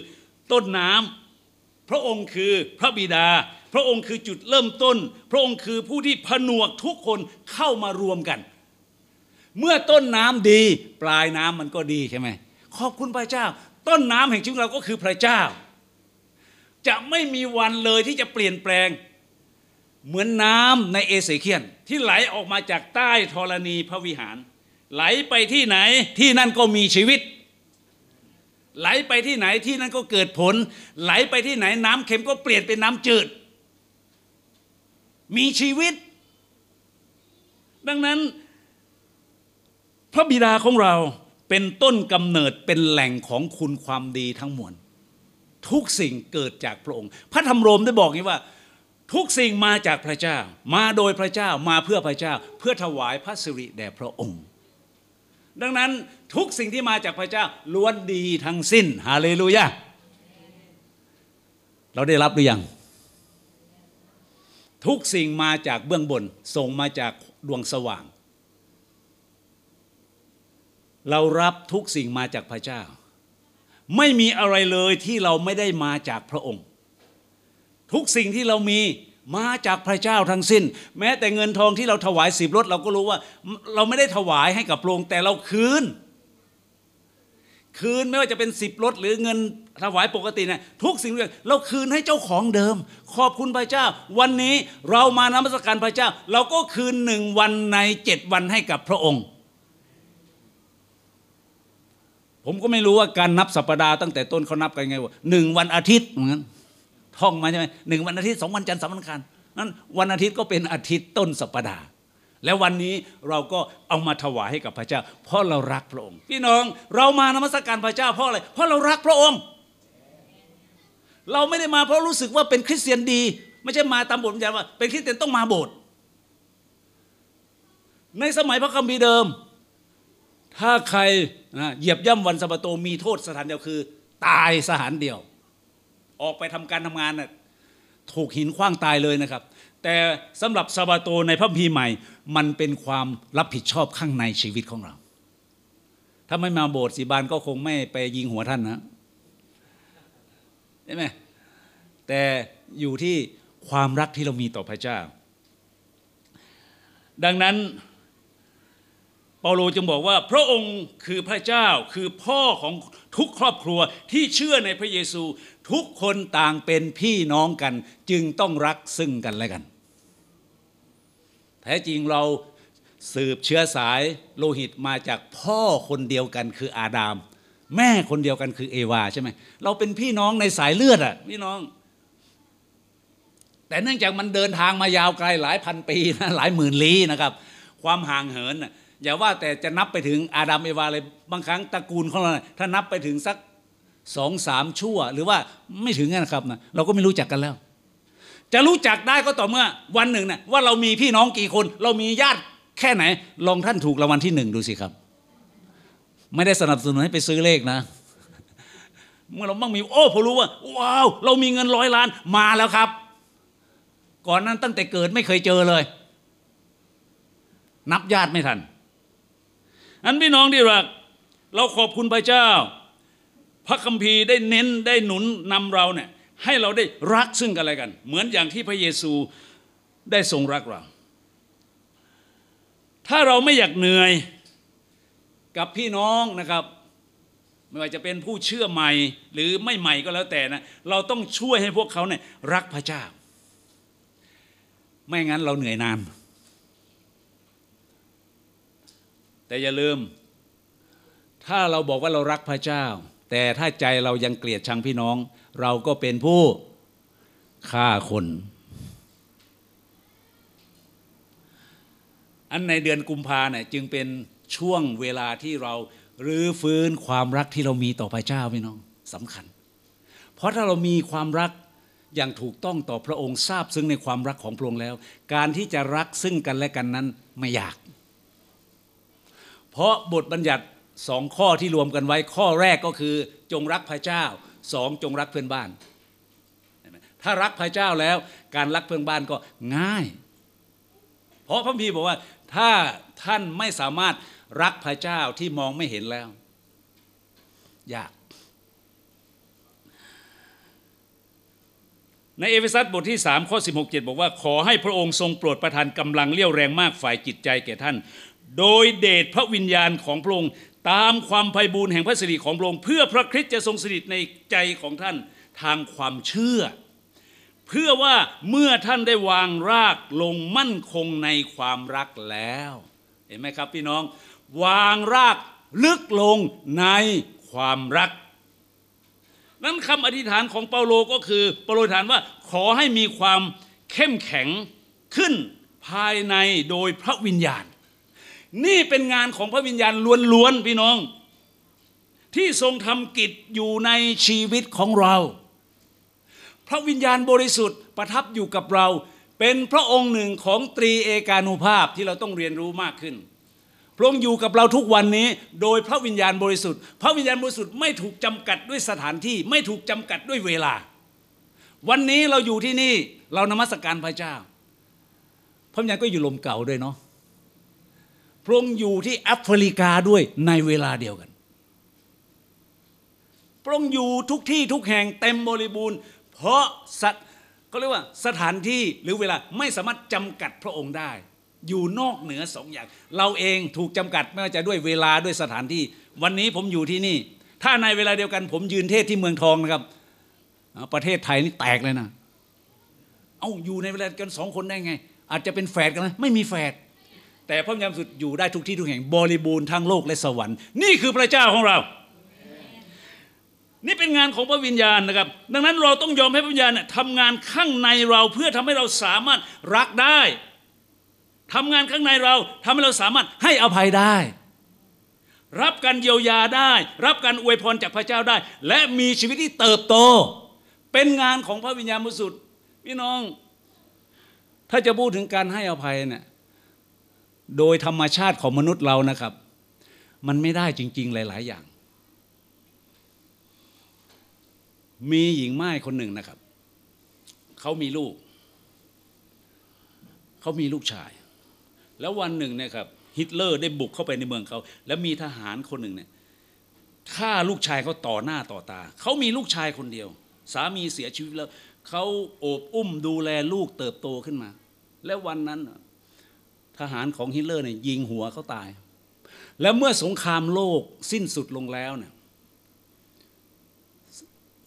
ต้นน้ำพระองค์คือพระบิดา พระองค์คือจุดเริ่มต้น พระองค์คือผู้ที่ผนวกทุกคนเข้ามารวมกัน เมื่อต้นน้ำดี ปลายน้ำมันก็ดีใช่ไหมขอบคุณพระเจ้า ต้นน้ำแห่งชีวิตเราก็คือพระเจ้า จะไม่มีวันเลยที่จะเปลี่ยนแปลง เหมือนน้ำในเอเสเคียน ที่ไหลออกมาจากใต้ธรณีพระวิหาร ไหลไปที่ไหนที่นั่นก็มีชีวิต ไหลไปที่ไหนที่นั่นก็เกิดผล ไหลไปที่ไหนน้ำเค็มก็เปลี่ยนเป็นน้ำจืด มีชีวิต ดังนั้นพระบิดาของเราเป็นต้นกำเนิดเป็นแหล่งของคุณความดีทั้งมวล ทุกสิ่งเกิดจากพระองค์ พระธรรมโรมได้บอกอย่างนี้ว่า ทุกสิ่งมาจากพระเจ้า มาโดยพระเจ้ามาเพื่อพระเจ้า เพื่อถวายพระสิริแด่พระองค์ ดังนั้นทุกสิ่งที่มาจากพระเจ้าล้วนดีทั้งสิ้นฮาเลลูยาเราได้รับหรือยัง ทุกสิ่งมาจากเบื้องบนส่งมาจากดวงสว่าง เรารับทุกสิ่งมาจากพระเจ้า ไม่มีอะไรเลยที่เราไม่ได้มาจากพระองค์ ทุกสิ่งที่เรามีมาจากพระเจ้าทั้งสิ้น แม้แต่เงินทองที่เราถวายสิบรถเราก็รู้ว่า เราไม่ได้ถวายให้กับพระองค์แต่เราคืน คืนไม่ว่าจะเป็นสิบรถหรือเงินถวายปกติเนี่ยทุกสิ่งเลยเราคืนให้เจ้าของเดิม ขอบคุณพระเจ้า วันนี้เรามานมัสการพระเจ้า เราก็คืนหนึ่งวันในเจ็ดวันให้กับพระองค์ ผมก็ไม่รู้ว่าการนับสัปดาห์ตั้งแต่ต้นเขานับกันไงว่าหนึ่งวันอาทิตย์เหมือนกันท่องมาใช่ไหมหนึ่งวันอาทิตย์สองวันจันทร์สามวันอังคารนั้นวันอาทิตย์ก็เป็นอาทิตย์ต้นสัปดาห์ แล้ววันนี้เราก็เอามาถวายให้กับพระเจ้า เพราะเรารักพระองค์ พี่น้องเรามานมัสการพระเจ้าเพราะอะไรเพราะเรารักพระองค์ เราไม่ได้มาเพราะรู้สึกว่าเป็นคริสเตียนดี ไม่ใช่มาตามบทบัญญัติว่าเป็นคริสเตียนต้องมาโบสถ์ในสมัยพระคัมภีร์เดิม ถ้าใครนะเหยียบย่ำวันสะบาโตมีโทษสถานเดียวคือ ตายสถานเดียว ออกไปทำการทำงานน่ะถูกหินคว้างตายเลยนะครับ แต่สำหรับสะบาโตในพระคัมภีใหม่ มันเป็นความรับผิดชอบข้างในชีวิตของเรา ถ้าไม่มาโบสถ์สีบานก็คงไม่ไปยิงหัวท่านนะใช่ไหมแต่อยู่ที่ความรักที่เรามีต่อพระเจ้า ดังนั้น เปาโลจึงบอกว่าพระองค์คือพระเจ้าคือพ่อของทุกครอบครัวที่เชื่อในพระเยซู ทุกคนต่างเป็นพี่น้องกัน จึงต้องรักซึ่งกันและกัน แท้จริงเราสืบเชื้อสายโลหิตมาจากพ่อคนเดียวกันคืออาดาม แม่คนเดียวกันคือเอวาใช่ไหมเราเป็นพี่น้องในสายเลือดอะพี่น้อง แต่เนื่องจากมันเดินทางมายาวไกลหลายพันปีนะหลายหมื่นลี้นะครับ ความห่างเหินน่ะ อย่าว่าแต่จะนับไปถึงอาดัมเอวาเลยบางครั้งตระกูลของเราถ้านับไปถึงสักสองสามชั่ว หรือว่าไม่ถึงนะครับนะเราก็ไม่รู้จักกันแล้ว จะรู้จักได้ก็ต่อเมื่อวันหนึ่งนะว่าเรามีพี่น้องกี่คน เรามีญาติแค่ไหน ลองท่านถูกรางวัลที่หนึ่งดูสิครับ ไม่ได้สนับสนุนให้ไปซื้อเลขนะ เมื่อเราบ้างมีโอ้พอรู้ว่าว้าว เรามีเงินร้อยล้านมาแล้วครับ ก่อนนั้นตั้งแต่เกิดไม่เคยเจอเลย นับญาติไม่ทัน อันพี่น้องที่รัก เราขอบคุณพระเจ้า พระคัมภีร์ได้เน้นได้หนุนนำเราเนี่ยให้เราได้รักซึ่งกันและกัน เหมือนอย่างที่พระเยซูได้ทรงรักเรา ถ้าเราไม่อยากเหนื่อยกับพี่น้องนะครับ ไม่ว่าจะเป็นผู้เชื่อใหม่หรือไม่ใหม่ก็แล้วแต่นะเราต้องช่วยให้พวกเขาเนี่ยรักพระเจ้า ไม่งั้นเราเหนื่อยนาน แต่อย่าลืม ถ้าเราบอกว่าเรารักพระเจ้า แต่ถ้าใจเรายังเกลียดชังพี่น้อง เราก็เป็นผู้ฆ่าคน อันในเดือนกุมภาเนี่ยจึงเป็นช่วงเวลาที่เรารื้อฟื้นความรักที่เรามีต่อพระเจ้าพี่น้องสำคัญ เพราะถ้าเรามีความรักอย่างถูกต้องต่อพระองค์ทราบซึ้งในความรักของพระองค์แล้ว การที่จะรักซึ่งกันและกันนั้นไม่ยาก เพราะบทบัญญัติสองข้อที่รวมกันไว้ข้อแรกก็คือ จงรักพระเจ้าสองจงรักเพื่อนบ้าน ถ้ารักพระเจ้าแล้วการรักเพื่อนบ้านก็ง่าย เพราะพระพีบอกว่าถ้าท่านไม่สามารถรักพระเจ้าที่มองไม่เห็นแล้ว ยาก ในเอเฟซัสบทที่3ข้อ16 7 บอกว่า ขอให้พระองค์ทรงโปรดประทานกำลังเลี้ยวแรงมากฝ่ายจิตใจแก่ท่าน โดยเดชพระวิญญาณของพระองค์ตามความไพบูรณ์แห่งพระสิริของพระองค์เพื่อพระคริสต์จะทรงสถิตในใจของท่านทางความเชื่อ เพื่อว่าเมื่อท่านได้วางรากลงมั่นคงในความรักแล้ว เห็นไหมครับพี่น้อง วางรากลึกลงในความรัก นั้นคำอธิษฐานของเปาโลก็คือเปาโลอธิษฐานว่าขอให้มีความเข้มแข็งขึ้นภายในโดยพระวิญญาณ นี่เป็นงานของพระวิญญาณล้วนๆพี่น้อง ที่ทรงทำกิจอยู่ในชีวิตของเรา พระวิญญาณบริสุทธิ์ประทับอยู่กับเรา เป็นพระองค์หนึ่งของตรีเอกานุภาพที่เราต้องเรียนรู้มากขึ้นพระองค์อยู่กับเราทุกวันนี้ โดยพระวิญญาณบริสุทธิ์ พระวิญญาณบริสุทธิ์ไม่ถูกจำกัดด้วยสถานที่ ไม่ถูกจำกัดด้วยเวลา วันนี้เราอยู่ที่นี่เรานมัสการพระเจ้า พระวิญญาณก็อยู่ลมเก่าด้วยเนาะ ระองค์อยู่ที่แอฟริกาด้วยในเวลาเดียวกัน พระองค์อยู่ทุกที่ทุกแห่งเต็มบริบูรณ์ เพราะสัตเขาเรียกว่าสถานที่หรือเวลาไม่สามารถจำกัดพระองค์ได้ อยู่นอกเหนือสองอย่าง เราเองถูกจำกัดไม่ว่าจะด้วยเวลาด้วยสถานที่ วันนี้ผมอยู่ที่นี่ ถ้าในเวลาเดียวกัน ผมยืนเทศที่เมืองทองนะครับ ประเทศไทยนี่แตกเลยนะ เอ้าอยู่ในเวลากันสองคนได้ไง อาจจะเป็นแฝดกันนะไม่มีแฝด แต่พระยามสุดอยู่ได้ทุกที่ทุกแห่งบริบูรณ์ทั้งโลกและสวรรค์นี่คือพระเจ้าของเรา นี่เป็นงานของพระวิญญาณนะครับ ดังนั้นเราต้องยอมให้พระวิญญาณเนี่ยทำงานข้างในเราเพื่อทำให้เราสามารถรักได้ทำงานข้างในเราทำให้เราสามารถให้อภัยได้ รับการเยียวยาได้ รับการอวยพรจากพระเจ้าได้ และมีชีวิตที่เติบโต เป็นงานของพระวิญญาณบริสุทธิ์พี่น้อง ถ้าจะพูดถึงการให้อภัยเนี่ย โดยธรรมชาติของมนุษย์เรานะครับ มันไม่ได้จริง ๆ หลาย ๆ อย่าง มีหญิงไม้คนหนึ่งนะครับ เขามีลูก เขามีลูกชาย แล้ววันหนึ่งเนี่ยครับฮิตเลอร์ได้บุกเข้าไปในเมืองเขา แล้วมีทหารคนหนึ่งเนี่ยฆ่าลูกชายเขาต่อหน้าต่อตา เขามีลูกชายคนเดียว สามีเสียชีวิตแล้ว เขาโอบอุ้มดูแลลูกเติบโตขึ้นมา แล้ววันนั้น ทหารของฮิตเลอร์เนี่ยยิงหัวเขาตาย แล้วเมื่อสงครามโลกสิ้นสุดลงแล้วเนี่ย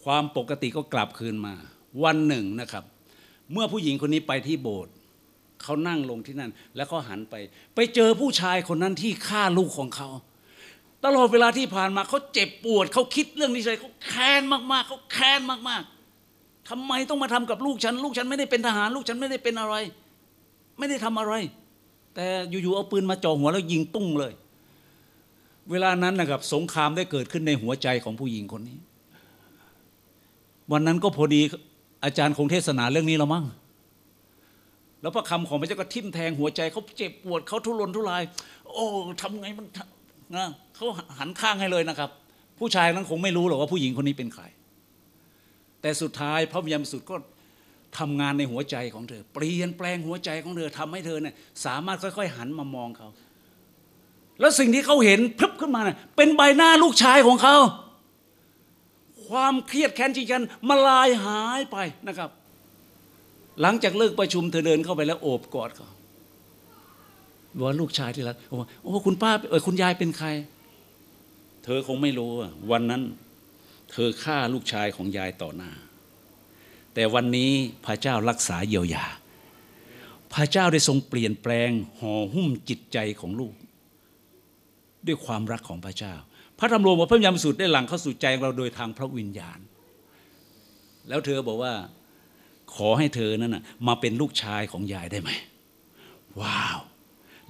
ความปกติก็กลับคืนมา วันหนึ่งนะครับ เมื่อผู้หญิงคนนี้ไปที่โบสถ์เขานั่งลงที่นั่น แล้วเขาหันไป ไปเจอผู้ชายคนนั้นที่ฆ่าลูกของเขา ตลอดเวลาที่ผ่านมาเขาเจ็บปวดเขาคิดเรื่องนี้ใจเขาแค้นมากๆเขาแค้นมากๆทำไมต้องมาทำกับลูกฉัน ลูกฉันไม่ได้เป็นทหาร ลูกฉันไม่ได้เป็นอะไร ไม่ได้ทำอะไร แต่อยู่ๆเอาปืนมาจ่อหัวแล้วยิงตุ้งเลย เวลานั้นนะครับ สงครามได้เกิดขึ้นในหัวใจของผู้หญิงคนนี้ วันนั้นก็พอดีอาจารย์คงเทศนาเรื่องนี้แล้วมั้งแล้วพระคำของพระเจ้าก็ทิ่มแทงหัวใจเขาเจ็บปวดเขาทุรนทุราย โอ้ทำไงมันนะเขาหันข้างให้เลยนะครับ ผู้ชายนั้นคงไม่รู้หรอกว่าผู้หญิงคนนี้เป็นใคร แต่สุดท้ายพระวิญญาณบริสุทธิ์ก็ ทำงานในหัวใจของเธอ เปลี่ยนแปลงหัวใจของเธอทำให้เธอเนี่ยสามารถค่อย ๆ หันมามองเขา แล้วสิ่งที่เขาเห็นพรึบขึ้นมาเนี่ยเป็นใบหน้าลูกชายของเขา ความเครียดแค้นจิตกันมาลายหายไปนะครับ หลังจากเลิกประชุมเธอเดินเข้าไปแล้วโอบกอดเขาบอกว่าลูกชายที่รักบอกว่าโอ้คุณป้าเออคุณยายเป็นใคร เธอคงไม่รู้ว่าวันนั้น เธอฆ่าลูกชายของยายต่อหน้า แต่วันนี้พระเจ้ารักษาเยียวยา พระเจ้าได้ทรงเปลี่ยนแปลงห่อหุ้มจิตใจของลูก ด้วยความรักของพระเจ้า พระธรรมโลว่าพระวิญญาณบริสุทธิ์ได้หลังเข้าสู่ใจของเราโดยทางพระวิญญาณ แล้วเธอบอกว่าขอให้เธอนั้นนะมาเป็นลูกชายของยายได้ไหมว้าว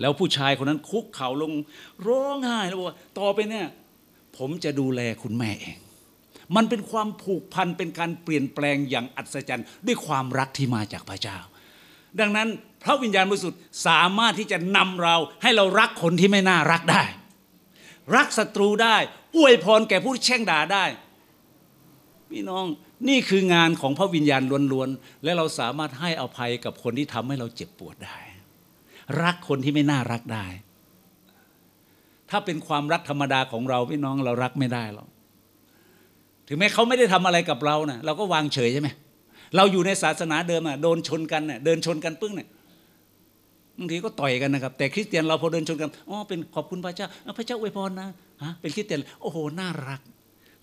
แล้วผู้ชายคนนั้นคุกเข่าลงร้องไห้แล้วบอกว่าต่อไปเนี่ยผมจะดูแลคุณแม่เอง มันเป็นความผูกพันเป็นการเปลี่ยนแปลงอย่างอัศจรรย์ ด้วยความรักที่มาจากพระเจ้า ดังนั้นพระวิญญาณบริสุทธิ์สามารถที่จะนำเราให้เรารักคนที่ไม่น่ารักได้ รักศัตรูได้อวยพรแก่ผู้แช่งด่าได้พี่น้องนี่คืองานของพระวิญญาณล้วนๆ และเราสามารถให้อภัยกับคนที่ทำให้เราเจ็บปวดได้ รักคนที่ไม่น่ารักได้ ถ้าเป็นความรักธรรมดาของเราพี่น้องเรารักไม่ได้หรอก ถึงแม้เขาไม่ได้ทำอะไรกับเรานะ่ะเราก็วางเฉยใช่ไหมเราอยู่ในศาสนาเดิมอะโดนชนกันเนี่ยเดินชนกันปึ้งเนี่ยบางทีก็ต่อยกันนะครับ แต่คริสเตียนเราพอเดินชนกันอ๋อเป็นขอบคุณพระเจ้าพระเจ้าอวยพรนะฮะเป็นคริสเตียนโอ้โหน่ารัก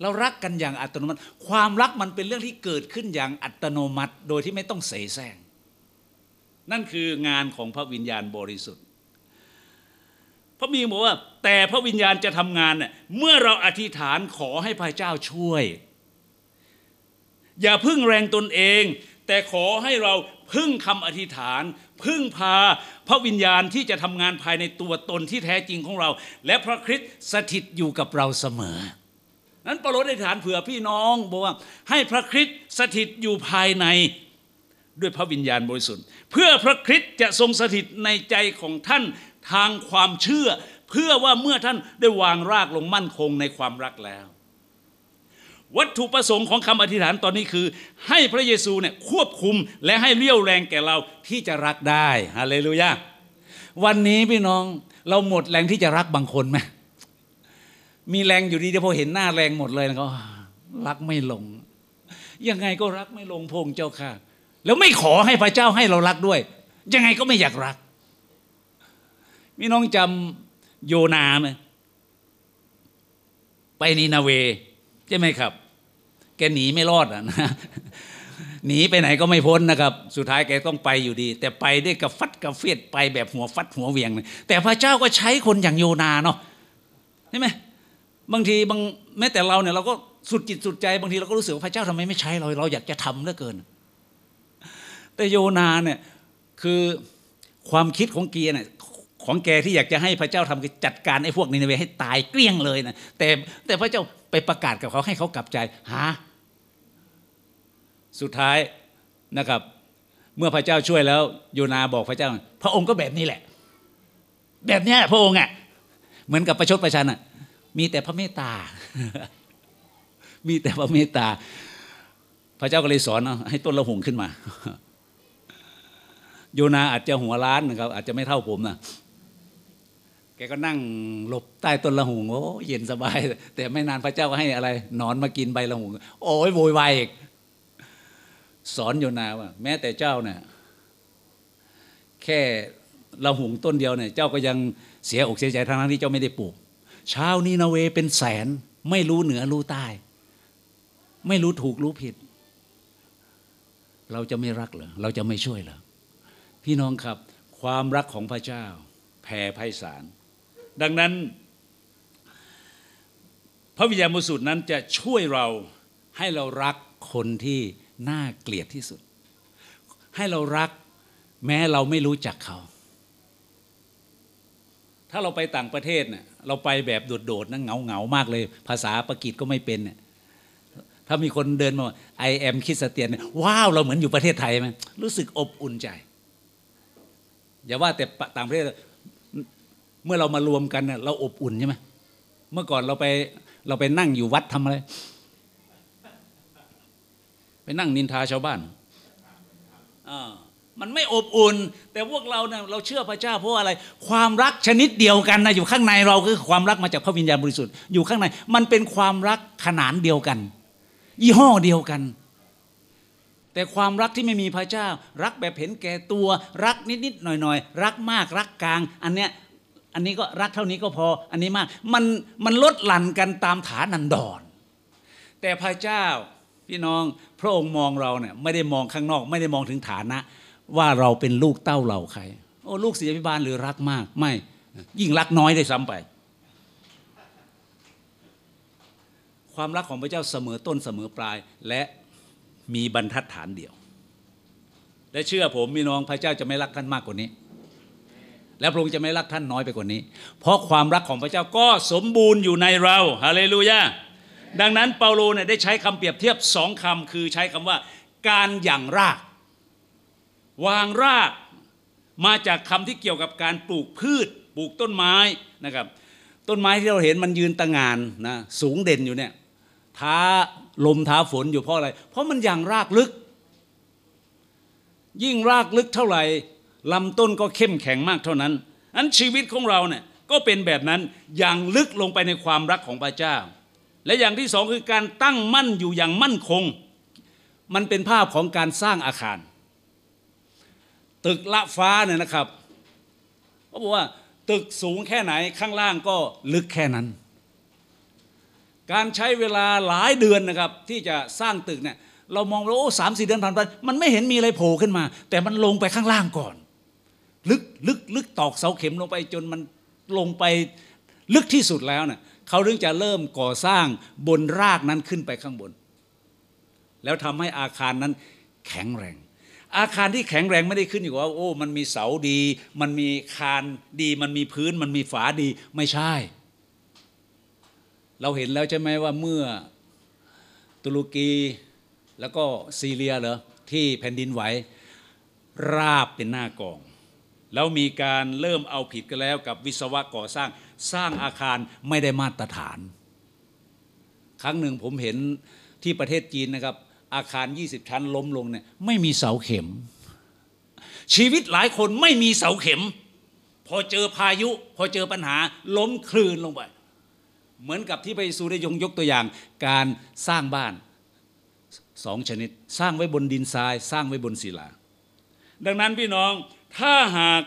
เรารักกันอย่างอัตโนมัติ ความรักมันเป็นเรื่องที่เกิดขึ้นอย่างอัตโนมัติ โดยที่ไม่ต้องเสแสร้งนั่นคืองานของพระวิญญาณบริสุทธิ์ พระมีบอกว่า แต่พระวิญญาณจะทำงานเนี่ยเมื่อเราอธิษฐานขอให้พระเจ้าช่วย อย่าพึ่งแรงตนเอง แต่ขอให้เราพึ่งคำอธิษฐาน พึ่งพาพระวิญญาณที่จะทำงานภายในตัวตนที่แท้จริงของเรา และพระคริสต์สถิตอยู่กับเราเสมอ นั้นเปาโลได้ฐานเผื่อพี่น้องบอกว่าให้พระคริสต์สถิตอยู่ภายในด้วยพระวิญญาณบริสุทธิ์ เพื่อพระคริสต์จะทรงสถิตในใจของท่าน ทางความเชื่อ เพื่อว่าเมื่อท่านได้วางรากลงมั่นคงในความรักแล้ว วัตถุประสงค์ของคำอธิษฐานตอนนี้คือ ให้พระเยซูเนี่ยควบคุมและให้เลี้ยวแรงแก่เราที่จะรักได้ฮาเลลูยาวันนี้พี่น้องเราหมดแรงที่จะรักบางคนไหมมีแรงอยู่ดีเดี๋ยวพอเห็นหน้าแรงหมดเลยก็รักไม่ลง ยังไงก็รักไม่ลงพงเจ้าค่ะ แล้วไม่ขอให้พระเจ้าให้เรารักด้วย ยังไงก็ไม่อยากรัก มี่น้องจำโยนาไหมไปนีนาเวใช่ไหมครับ แกหนีไม่รอดอะนะหนีไปไหนก็ไม่พ้นนะครับ สุดท้ายแกต้องไปอยู่ดี แต่ไปด้วยกับฟัดกับเฟียดไปแบบหัวฟัดหัวเวียงเลยแต่พระเจ้าก็ใช้คนอย่างโยนาเนาะใช่ไหมบางทีบางแม้แต่เราเนี่ยเราก็สุดจิตสุดใจบางทีเราก็รู้สึกว่าพระเจ้าทำไมไม่ใช้เราเราอยากจะทำเหลือเกิน แต่โยนาเนี่ยคือความคิดของเกียเนี่ย ของแกที่อยากจะให้พระเจ้าทำคือจัดการไอ้พวกนินเวให้ตายเกลี้ยงเลยนะแต่แต่พระเจ้าไปประกาศกับเขาให้เขากลับใจหาสุดท้ายนะครับ เมื่อพระเจ้าช่วยแล้วโยนาบอกพระเจ้า พระองค์ก็แบบนี้แหละ แบบนี้พระองค์อะเหมือนกับประชดประชันอะมีแต่พระเมตตา มีแต่พระเมตตา พระเจ้าก็เลยสอนให้ต้นละหงขึ้นมา โยนาอาจจะหัวล้านนะครับ อาจจะไม่เท่าผมนะ แกก็นั่งหลบใต้ต้นละหงโอ้เย็นสบาย แต่ไม่นานพระเจ้าก็ให้อะไร นอนมากินใบละหงโอ้ยโวยวายอีกสอนโยนาว่า แม้แต่เจ้าเนี่ยแค่ละหงต้นเดียวเนี่ยเจ้าก็ยังเสียอกเสียใจทั้งนั้นที่เจ้าไม่ได้ปลูกชาวนีนาเวเป็นแสน ไม่รู้เหนือรู้ใต้ ไม่รู้ถูกรู้ผิด เราจะไม่รักเหรอเราจะไม่ช่วยเหรอพี่น้องครับ ความรักของพระเจ้าแผ่ไพศาล ดังนั้น พระวิญญาณบริสุทธิ์นั้นจะช่วยเราให้เรารักคนที่น่าเกลียดที่สุด ให้เรารักแม้เราไม่รู้จักเขา ถ้าเราไปต่างประเทศเนี่ยเราไปแบบโดดๆนะเงาเงามากเลย ภาษาปากีสก็ไม่เป็นเนี่ยถ้ามีคนเดินมาไอแอมคิสเตียน ว้าว เราเหมือนอยู่ประเทศไทยไหมรู้สึกอบอุ่นใจ อย่าว่าแต่ต่างประเทศ มื่อเรามารวมกันเเราอบอุ่นใช่ไหมเมื่อก่อนเราไปเราไปนั่งอยู่วัดทำอะไร ไปนั่งนินทาชาวบ้านอ่ามันไม่อบอุ่น แต่พวกเราเนี่ยเราเชื่อพระเจ้าเพราะอะไร ความรักชนิดเดียวกันนะอยู่ข้างในเราคือความรักมาจากพระวิญญาณบริสุทธิ์อยู่ข้างใน มันเป็นความรักขนานเดียวกัน ยี่ห้อเดียวกัน แต่ความรักที่ไม่มีพระเจ้า รักแบบเห็นแก่ตัว รักนิดๆหน่อยๆ รักมากรักกลาง อันเนี้ย อันนี้ก็รักเท่านี้ก็พอ อันนี้มาก มันมันลดหลั่นกันตามฐานันดร แต่พระเจ้าพี่น้องพระองค์มองเราเนี่ยไม่ได้มองข้างนอก ไม่ได้มองถึงฐานะ ว่าเราเป็นลูกเต้าเราใคร โอ้ลูกศิษยาพิบาลหรือรักมาก ไม่ยิ่งรักน้อยได้ซ้ำไป ความรักของพระเจ้าเสมอต้นเสมอปลายและมีบรรทัดฐานเดียว และเชื่อผมพี่น้องพระเจ้าจะไม่รักท่านมากกว่านี้ และพระองค์จะไม่รักท่านน้อยไปกว่านี้ เพราะความรักของพระเจ้าก็สมบูรณ์อยู่ในเราฮาเลลูยาดังนั้นเปาโลเนี่ยได้ใช้คำเปรียบเทียบสองคำคือใช้คำว่า การหยั่งราก วางรากมาจากคำที่เกี่ยวกับการปลูกพืช ปลูกต้นไม้นะครับ ต้นไม้ที่เราเห็นมันยืนตะงานนะสูงเด่นอยู่เนี่ยท้าลมท้าฝนอยู่เพราะอะไร เพราะมันอย่างรากลึก ยิ่งรากลึกเท่าไหร่ ลำต้นก็เข้มแข็งมากเท่านั้น อันชีวิตของเราเนี่ยก็เป็นแบบนั้นอย่างลึกลงไปในความรักของพระเจ้า และอย่างที่สองคือการตั้งมั่นอยู่อย่างมั่นคง มันเป็นภาพของการสร้างอาคาร ตึกละฟ้าเนี่ยนะครับเขาบอกว่าตึกสูงแค่ไหนข้างล่างก็ลึกแค่นั้น การใช้เวลาหลายเดือนนะครับที่จะสร้างตึกเนี่ยเรามองว่าโอ้สามสี่เดือนผ่านไปมันไม่เห็นมีอะไรโผล่ขึ้นมา แต่มันลงไปข้างล่างก่อน ลึกลึกลึกตอกเสาเข็มลงไปจนมันลงไปลึกที่สุดแล้วเนะ่ยเขาถึงจะเริ่มก่อสร้างบนรากนั้นขึ้นไปข้างบน แล้วทำให้อาคารนั้นแข็งแรง อาคารที่แข็งแรงไม่ได้ขึ้นอยู่ว่าโอ้ มันมีเสาดี มันมีคานดี มันมีพื้น มันมีฝาดีไม่ใช่ เราเห็นแล้วใช่ไหมว่าเมื่อตุรกีแล้วก็ซีเรียเหรอที่แผ่นดินไหวราบเป็นหน้ากอง แล้วมีการเริ่มเอาผิดกันแล้วกับวิศวะก่อสร้างสร้างอาคารไม่ได้มาตรฐาน ครั้งหนึ่งผมเห็นที่ประเทศจีนนะครับ อาคาร 20 ชั้นล้มลงเนี่ยไม่มีเสาเข็ม ชีวิตหลายคนไม่มีเสาเข็ม พอเจอพายุ พอเจอปัญหาล้มคลืนลงไป เหมือนกับที่ไปสูได้ยงยกตัวอย่าง การสร้างบ้านสองชนิด สร้างไว้บนดินทราย สร้างไว้บนศิลา ดังนั้นพี่น้อง ถ้าหาก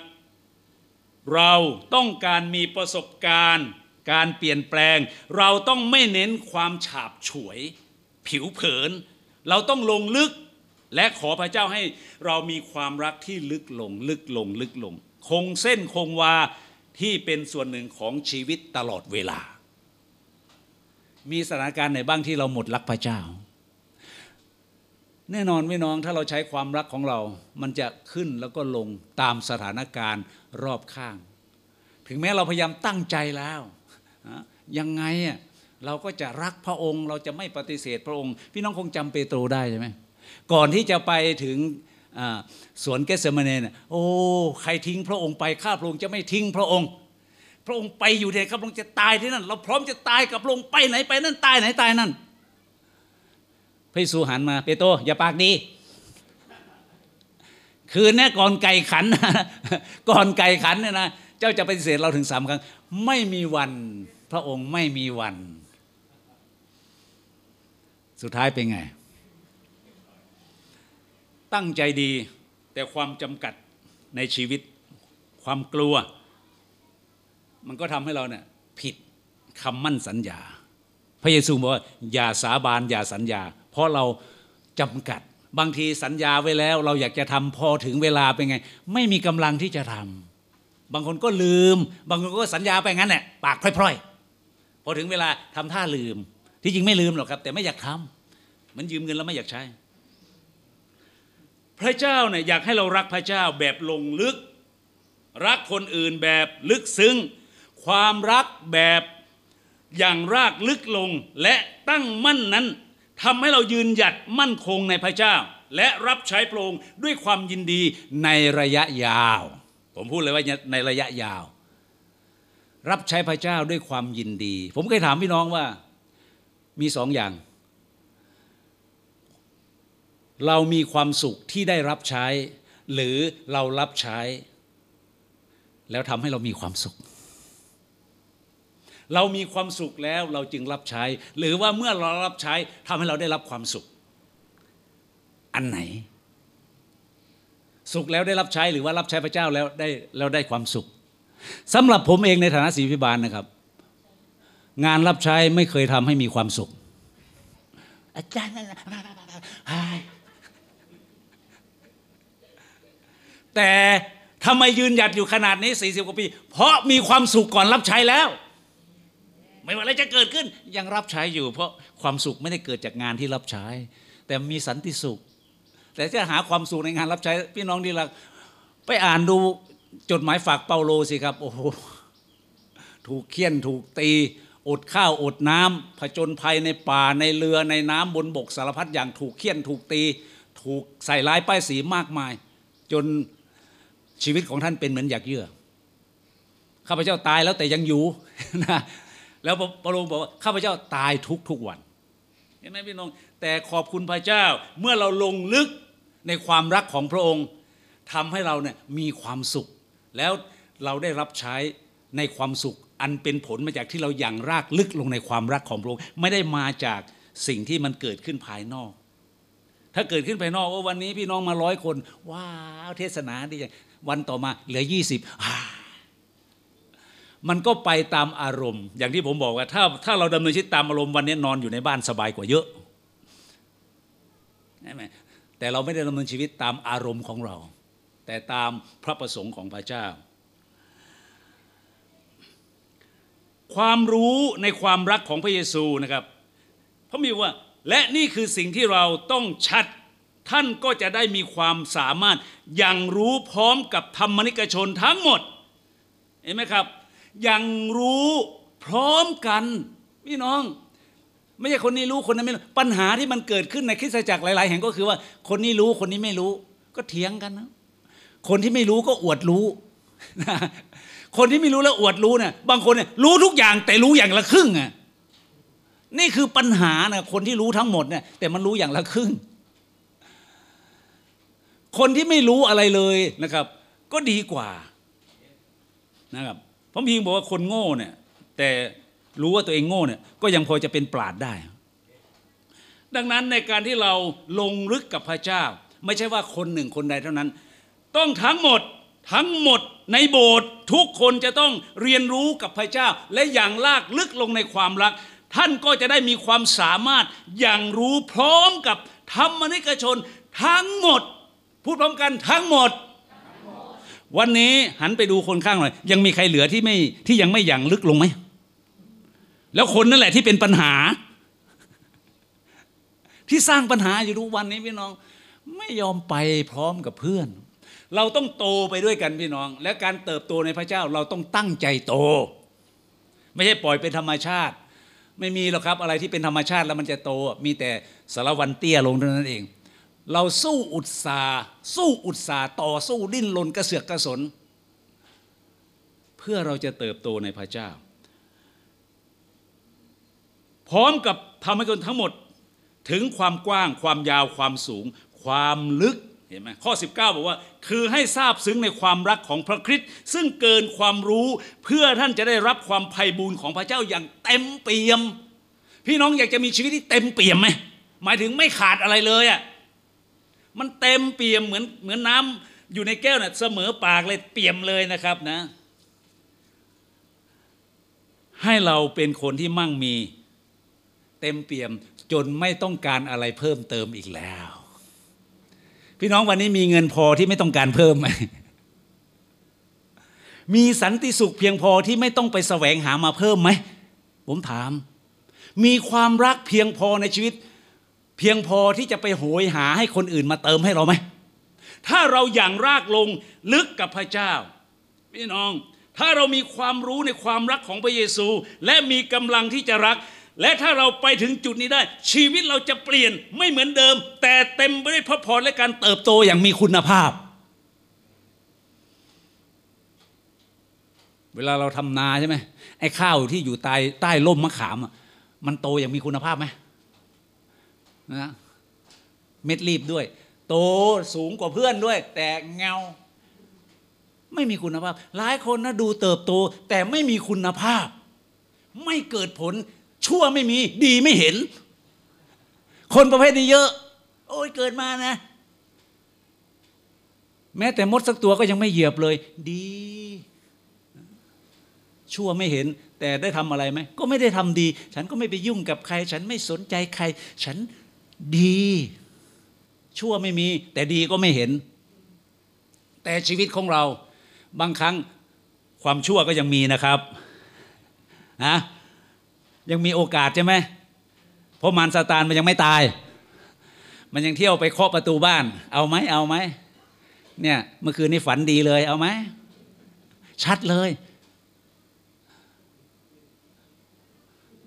เราต้องการมีประสบการณ์ การเปลี่ยนแปลง เราต้องไม่เน้นความฉาบฉวย ผิวเผิน เราต้องลงลึกและขอพระเจ้าให้เรามีความรักที่ลึกลง ลึกลง ลึกลง คงเส้นคงวาที่เป็นส่วนหนึ่งของชีวิตตลอดเวลา มีสถานการณ์ไหนบ้างที่เราหมดรักพระเจ้า แน่นอนไม่น้องถ้าเราใช้ความรักของเรา มันจะขึ้นแล้วก็ลงตามสถานการณ์รอบข้าง ถึงแม้เราพยายามตั้งใจแล้วยังไงอะเราก็จะรักพระองค์ เราจะไม่ปฏิเสธพระองค์ พี่น้องคงจำเปโตรได้ใช่ไหมก่อนที่จะไปถึงสวนเกสเมเนเน่โอ้ใครทิ้งพระองค์ไปข้าพระองค์จะไม่ทิ้งพระองค์ พระองค์ไปอยู่เนี่ยข้าพระองค์จะตายที่นั่น เราพร้อมจะตายกับพระองค์ไปไหนไปนั่นตายไหนตายนั่น พระเยซูหันมาเปโตรอย่าปากดี คืนนี้ก่อนไก่ขันก่อนไก่ขันเนี่ยนะเจ้าจะปฏิเสธเราถึงสามครั้ง ไม่มีวัน พระองค์ไม่มีวัน สุดท้ายเป็นไง ตั้งใจดีแต่ความจำกัดในชีวิต ความกลัว มันก็ทำให้เราเนี่ยผิดคำมั่นสัญญา พระเยซูบอกว่าอย่าสาบานอย่าสัญญา เพราะเราจำกัดบางทีสัญญาไว้แล้ว เราอยากจะทำพอถึงเวลาเป็นไง ไม่มีกำลังที่จะทำบางคนก็ลืม บางคนก็สัญญาไปงั้นแหละปากพร่อยๆ พอถึงเวลาทำท่าลืม ที่จริงไม่ลืมหรอกครับ แต่ไม่อยากทำมันยืมเงินแล้วไม่อยากใช้ พระเจ้าเนี่ยอยากให้เรารักพระเจ้าแบบลงลึก รักคนอื่นแบบลึกซึ้งความรักแบบอย่างรากลึกลงและตั้งมั่นนั้น ทำให้เรายืนหยัดมั่นคงในพระเจ้า และรับใช้พระองค์ด้วยความยินดีในระยะยาว ผมพูดเลยว่าในระยะยาว รับใช้พระเจ้าด้วยความยินดี ผมเคยถามพี่น้องว่ามีสองอย่าง เรามีความสุขที่ได้รับใช้ หรือเรารับใช้ แล้วทำให้เรามีความสุข เรามีความสุขแล้วเราจึงรับใช้ หรือว่าเมื่อเรารับใช้ทำให้เราได้รับความสุข อันไหน สุขแล้วได้รับใช้หรือว่ารับใช้พระเจ้าแล้วได้แล้วได้ความสุขสำหรับผมเองในฐานะศิษย์พิบาลนะครับ งานรับใช้ไม่เคยทำให้มีความสุข อาจารย์แต่ทำไมยืนหยัดอยู่ขนาดนี้ 40 กว่าปี เพราะมีความสุขก่อนรับใช้แล้ว ไม่ว่าอะไรจะเกิดขึ้นยังรับใช้อยู่ เพราะความสุขไม่ได้เกิดจากงานที่รับใช้ แต่มีสันติสุข แต่จะหาความสุขในงานรับใช้ พี่น้องที่รักไปอ่านดูจดหมายฝากเปาโลสิครับโอ้โหถูกเคี่ยนถูกตีอดข้าวอดน้ำผจญภัยในป่าในเรือในน้ำบนบกสารพัดอย่างถูกเคี่ยนถูกตี ถูกใส่ร้ายป้ายสีมากมาย จนชีวิตของท่านเป็นเหมือนหยักเยื่อข้าพเจ้าตายแล้วแต่ยังอยู่นะ แล้วพระองค์บอกว่าข้าพเจ้าตายทุกทุกวันเห็นไหมพี่น้อง แต่ขอบคุณพระเจ้าเมื่อเราลงลึกในความรักของพระองค์ทำให้เราเนี่ยมีความสุข แล้วเราได้รับใช้ในความสุข อันเป็นผลมาจากที่เราอย่างรากลึกลงในความรักของพระองค์ไม่ได้มาจากสิ่งที่มันเกิดขึ้นภายนอก ถ้าเกิดขึ้นภายนอกว่าวันนี้พี่น้องมาร้อยคน ว้าวเทศนาดีจังวันต่อมาเหลือยี่สิบ มันก็ไปตามอารมณ์ อย่างที่ผมบอกว่าถ้าถ้าเราดำเนินชีวิตตามอารมณ์วันนี้นอนอยู่ในบ้านสบายกว่าเยอะใช่ไหมแต่เราไม่ได้ดำเนินชีวิตตามอารมณ์ของเรา แต่ตามพระประสงค์ของพระเจ้า ความรู้ในความรักของพระเยซูนะครับพระมีว่าและนี่คือสิ่งที่เราต้องชัดท่านก็จะได้มีความสามารถอย่างรู้พร้อมกับธรรมนิกชนทั้งหมดเห็นไหมครับ ย่างรู้พร้อมกันพี่น้อง ไม่ใช่คนนี้รู้คนนั้นไม่รู้ปัญหาที่มันเกิดขึ้นในคริสตจักรหลาย ๆ แห่งก็คือว่า คนนี้รู้คนนี้ไม่รู้ ก็เถียงกันนะคนที่ไม่รู้ก็อวดรู้คนที่ไม่รู้แล้วอวดรู้เนี่ยบางคนเนี่ยรู้ทุกอย่างแต่รู้อย่างละครึ่งอะนี่คือปัญหานะคนที่รู้ทั้งหมดเนี่ยแต่มันรู้อย่างละครึ่ง คนที่ไม่รู้อะไรเลยนะครับ ก็ดีกว่านะครับ พระพีงบอกว่าคนโง่เนี่ยแต่รู้ว่าตัวเองโง่เนี่ยก็ยังพอจะเป็นปราดได้ ดังนั้นในการที่เราลงลึกกับพระเจ้า ไม่ใช่ว่าคนหนึ่งคนใดเท่านั้น ต้องทั้งหมดทั้งหมดในโบสถ์ทุกคนจะต้องเรียนรู้กับพระเจ้า และอย่างลากลึกลงในความรัก ท่านก็จะได้มีความสามารถอย่างรู้พร้อมกับธรรมนิกชนทั้งหมด พูดพร้อมกันทั้งหมด วันนี้หันไปดูคนข้างหน่อย ยังมีใครเหลือที่ไม่ที่ยังไม่อย่างลึกลงไหม แล้วคนนั่นแหละที่เป็นปัญหา ที่สร้างปัญหาอยู่ทุกวันนี้พี่น้อง ไม่ยอมไปพร้อมกับเพื่อน เราต้องโตไปด้วยกันพี่น้อง และการเติบโตในพระเจ้าเราต้องตั้งใจโต ไม่ใช่ปล่อยเป็นธรรมชาติ ไม่มีหรอกครับ อะไรที่เป็นธรรมชาติแล้วมันจะโต มีแต่สารวันเตี้ยลงเท่านั้นเอง เราสู้อุตสาสู้อุตสาต่อสู้ดิ้นรนกระเสือกกระสน เพื่อเราจะเติบโตในพระเจ้า พร้อมกับทำให้คนทั้งหมดถึงความกว้างความยาวความสูง ความลึกเห็นไหมข้อ 19 บอกว่า คือให้ทราบซึ้งในความรักของพระคริสต์ซึ่งเกินความรู้เพื่อท่านจะได้รับความไพ่บูรณ์ของพระเจ้าอย่างเต็มเปี่ยม พี่น้องอยากจะมีชีวิตที่เต็มเปี่ยมไหมหมายถึงไม่ขาดอะไรเลยอะ่ะ มันเต็มเปี่ยมเหมือนเหมือนน้ำอยู่ในแก้วน่ะเสมอปากเลยเปี่ยมเลยนะครับนะ ให้เราเป็นคนที่มั่งมี เต็มเปี่ยมจนไม่ต้องการอะไรเพิ่มเติมอีกแล้ว พี่น้องวันนี้มีเงินพอที่ไม่ต้องการเพิ่มไหมมีสันติสุขเพียงพอที่ไม่ต้องไปแสวงหามาเพิ่มไหม ผมถาม มีความรักเพียงพอในชีวิต พียงพอที่จะไปโหยหาให้คนอื่นมาเติมให้เราไหม ถ้าเราอย่างรากลงลึกกับพระเจ้า พี่น้อง ถ้าเรามีความรู้ในความรักของพระเยซู และมีกำลังที่จะรัก และถ้าเราไปถึงจุดนี้ได้ ชีวิตเราจะเปลี่ยนไม่เหมือนเดิม แต่เต็มไปด้วยพระพรและการเติบโตอย่างมีคุณภาพ เวลาเราทำนาใช่ไหมไอ้ข้าวที่อยู่ใต้ใต้ร่มมะขามมันโตอย่างมีคุณภาพไหม นะเม็ดรีบด้วย โตสูงกว่าเพื่อนด้วย แต่เงา ไม่มีคุณภาพ หลายคนนะดูเติบโต แต่ไม่มีคุณภาพ ไม่เกิดผล ชั่วไม่มี ดีไม่เห็น คนประเภทนี้เยอะ โอ้ยเกิดมานะ แม้แต่มดสักตัวก็ยังไม่เหยียบเลย ดี ชั่วไม่เห็น แต่ได้ทำอะไรไหมก็ไม่ได้ทำดี ฉันก็ไม่ไปยุ่งกับใคร ฉันไม่สนใจใคร ฉัน ดี ชั่วไม่มี แต่ดีก็ไม่เห็น แต่ชีวิตของเราบางครั้งความชั่วก็ยังมีนะครับนะยังมีโอกาสใช่ไหมเพราะมารซาตานมันยังไม่ตาย มันยังเที่ยวไปเคาะประตูบ้าน เอาไหมเอาไหมเนี่ยเมื่อคืนนี้ฝันดีเลย เอาไหมชัดเลย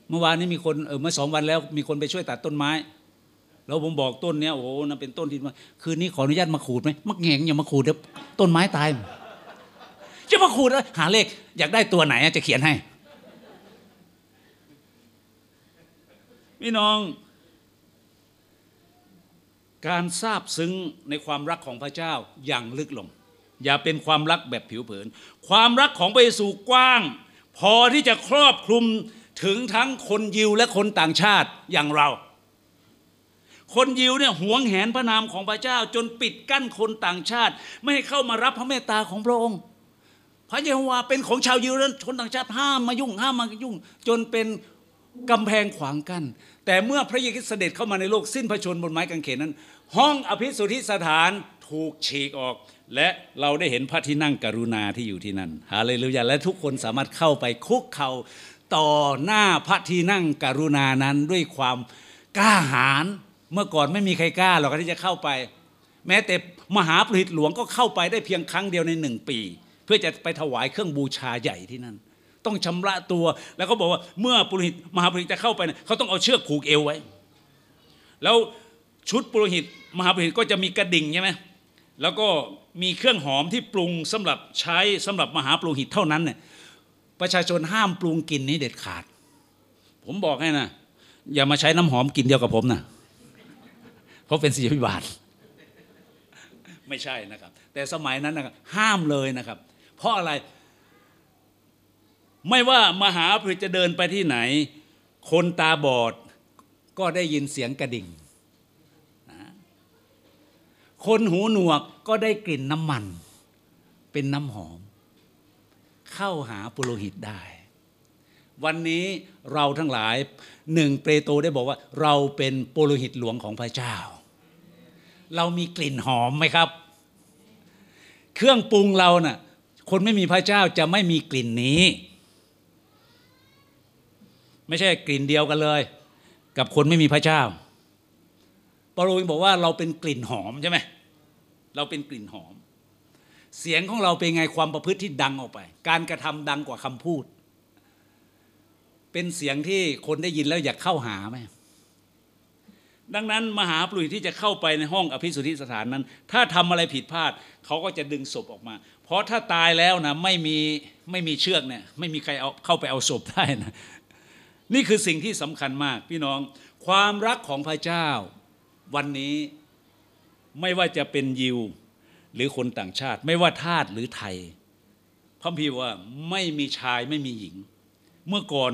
เมื่อวานนี้มีคนเออเมื่อสองวันแล้ว มีคนไปช่วยตัดต้นไม้ แล้วผมบอกต้นเนี้ยโอ้โหนั่นเป็นต้นที่มาคืนนี้ขออนุญาตมาขูดไหมมักแงงอย่ามาขูดเดี๋ยวต้นไม้ตาย จะมาขูดแล้วหาเลข อยากได้ตัวไหนจะเขียนให้พี่น้อง การทราบซึ้งในความรักของพระเจ้าอย่างลึกลง อย่าเป็นความรักแบบผิวเผิน ความรักของพระเยซูกว้าง พอที่จะครอบคลุมถึงทั้งคนยิวและคนต่างชาติอย่างเรา คนยิวเนี่ยหวงแหนพระนามของพระเจ้า จนปิดกั้นคนต่างชาติ ไม่ให้เข้ามารับพระเมตตาของพระองค์ พระเยโฮวาเป็นของชาวยิวแล้วคนต่างชาติห้ามมายุ่งห้ามมายุ่ง จนเป็นกำแพงขวางกัน้นแต่เมื่อพระเยซูเสด็จเข้ามาในโลกสิ้นพระชนม์บนไม้กางเขนนั้น ห้องอภิสุทธิสถานถูกฉีกออก และเราได้เห็นพระที่นั่งกรุณาที่อยู่ที่นั่นฮาเลลูยาและทุกคนสามารถเข้าไปคุกเข่าต่อหน้าพระที่นั่งกรุณานั้นด้วยความกล้าหาญ เมื่อก่อนไม่มีใครกล้าหรอกที่จะเข้าไป แม้แต่มหาปริตหลวงก็เข้าไปได้เพียงครั้งเดียวในหนึ่งปี เพื่อจะไปถวายเครื่องบูชาใหญ่ที่นั่น ต้องชำระตัวแล้วก็บอกว่าเมื่อปุโรหิตมหาปุโรหิตจะเข้าไปเขาต้องเอาเชือกผูกเอวไว้ แล้วชุดปุโรหิตมหาปุโรหิตก็จะมีกระดิ่งใช่ไหมแล้วก็มีเครื่องหอมที่ปรุงสำหรับใช้สำหรับมหาปุโรหิตเท่านั้นเนี่ยประชาชนห้ามปรุงกินนี้เด็ดขาด ผมบอกให้นะอย่ามาใช้น้ำหอมกินเดียวกับผมนะ เพราะเป็นศิลปิบาทไม่ใช่นะครับ แต่สมัยนั้นนะครับห้ามเลยนะครับ เพราะอะไร ไม่ว่ามหาปริจะเดินไปที่ไหน คนตาบอดก็ได้ยินเสียงกระดิ่งนะคนหูหนวกก็ได้กลิ่นน้ำมัน เป็นน้ำหอม เข้าหาปุโรหิตได้ วันนี้เราทั้งหลายหนึ่งเปโตรได้บอกว่า เราเป็นปุโรหิตหลวงของพระเจ้า เรามีกลิ่นหอมไหมครับ เครื่องปรุงเราน่ะคนไม่มีพระเจ้าจะไม่มีกลิ่นนี้ ไม่ใช่กลิ่นเดียวกันเลย กับคนไม่มีพระเจ้าปาโลบอกว่าเราเป็นกลิ่นหอมใช่ไหมเราเป็นกลิ่นหอม เสียงของเราเป็นไงความประพฤติที่ดังออกไป การกระทำดังกว่าคำพูด เป็นเสียงที่คนได้ยินแล้วอยากเข้าหาไหม ดังนั้นมหาปลุยที่จะเข้าไปในห้องอภิสุทธิสถานนั้น ถ้าทำอะไรผิดพลาดเขาก็จะดึงศพออกมา เพราะถ้าตายแล้วนะไม่มีไม่มีเชือกเนี่ยไม่มีใครเอาเข้าไปเอาศพได้นะนี่คือสิ่งที่สำคัญมากพี่น้องความรักของพระเจ้าวันนี้ไม่ว่าจะเป็นยิวหรือคนต่างชาติ ไม่ว่าทาสหรือไทยพระพีว่าไม่มีชายไม่มีหญิง เมื่อก่อน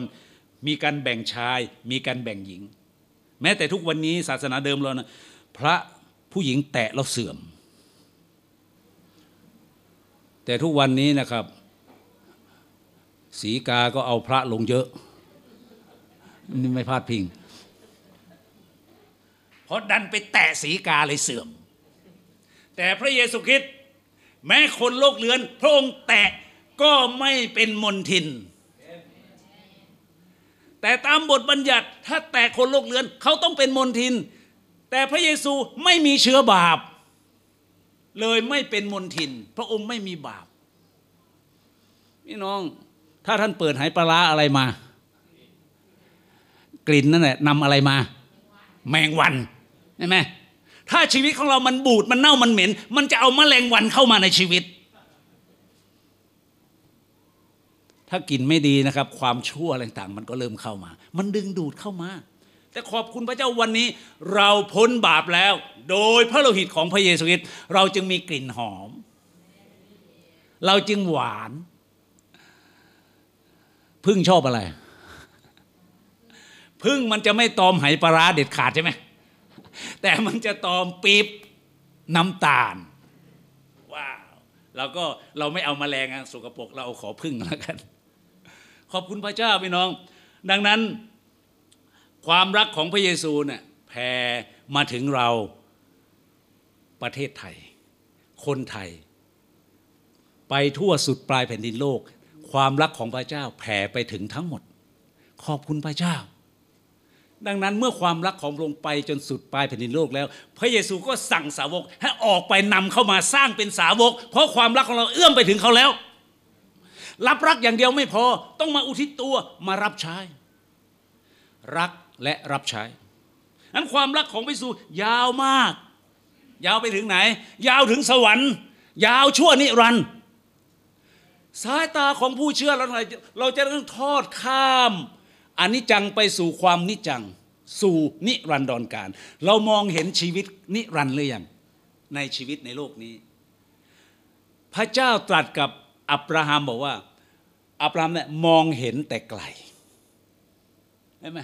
มีการแบ่งชายมีการแบ่งหญิง แม้แต่ทุกวันนี้ศาสนาเดิมเรานะพระผู้หญิงแตะแล้วเสื่อม แต่ทุกวันนี้นะครับ สีกาก็เอาพระลงเยอะ นี่ไม่พลาดพิง เพราะดันไปแตะสีกาเลยเสื่อม แต่พระเยซูคริสต์แม้คนโลกเลือน พระองค์แตะก็ไม่เป็นมนทิน แต่ตามบทบัญญัติถ้าแตะคนโลกเลือน เขาต้องเป็นมนทิน แต่พระเยซูไม่มีเชื้อบาป เลยไม่เป็นมนทิน พระองค์ไม่มีบาปพี่น้อง ถ้าท่านเปิดหายปลาอะไรมา กลิ่นนั่นแหละนำอะไรมา แมงวันใช่ไหมถ้าชีวิตของเรามันบูดมันเน่ามันเหม็น มันจะเอาแมลงวันเข้ามาในชีวิต ถ้ากลิ่นไม่ดีนะครับ ความชั่วอะไรต่างๆมันก็เริ่มเข้ามา มันดึงดูดเข้ามา แต่ขอบคุณพระเจ้าวันนี้ เราพ้นบาปแล้ว โดยพระโลหิตของพระเยซูคริสต์เราจึงมีกลิ่นหอม เราจึงหวานพึ่งชอบอะไรพึ่งมันจะไม่ตอมไหปลาราเด็ดขาดใช่ไหมแต่มันจะตอมปี๊บน้ำตาลว้าวเราก็เราไม่เอามาแมลงอะสกปรกเราเอาขอพึ่งแล้วกัน ขอบคุณพระเจ้าพี่น้อง ดังนั้น ความรักของพระเยซูเนี่ยแผ่มาถึงเราประเทศไทย คนไทย ไปทั่วสุดปลายแผ่นดินโลก ความรักของพระเจ้าแผ่ไปถึงทั้งหมด ขอบคุณพระเจ้า ดังนั้นเมื่อความรักของพระองค์ไปจนสุดปลายแผ่นดินโลกแล้ว พระเยซูก็สั่งสาวกให้ออกไปนำเข้ามาสร้างเป็นสาวก เพราะความรักของเราเอื้อมไปถึงเขาแล้ว รับรักอย่างเดียวไม่พอ ต้องมาอุทิศตัวมารับใช้ รักและรับใช้นั้นความรักของพระเยซูยาวมาก ยาวไปถึงไหน ยาวถึงสวรรค์ ยาวชั่วนิรันดร์สายตาของผู้เชื่อเราเราจะต้องทอดข้ามอนิจจังไปสู่ความนิจจัง สู่นิรันดรการ เรามองเห็นชีวิตนิรันดร์หรือยังในชีวิตในโลกนี้ พระเจ้าตรัสกับอับราฮัมบอกว่า อับรามเนี่ยมองเห็นแต่ไกลใช่ไหม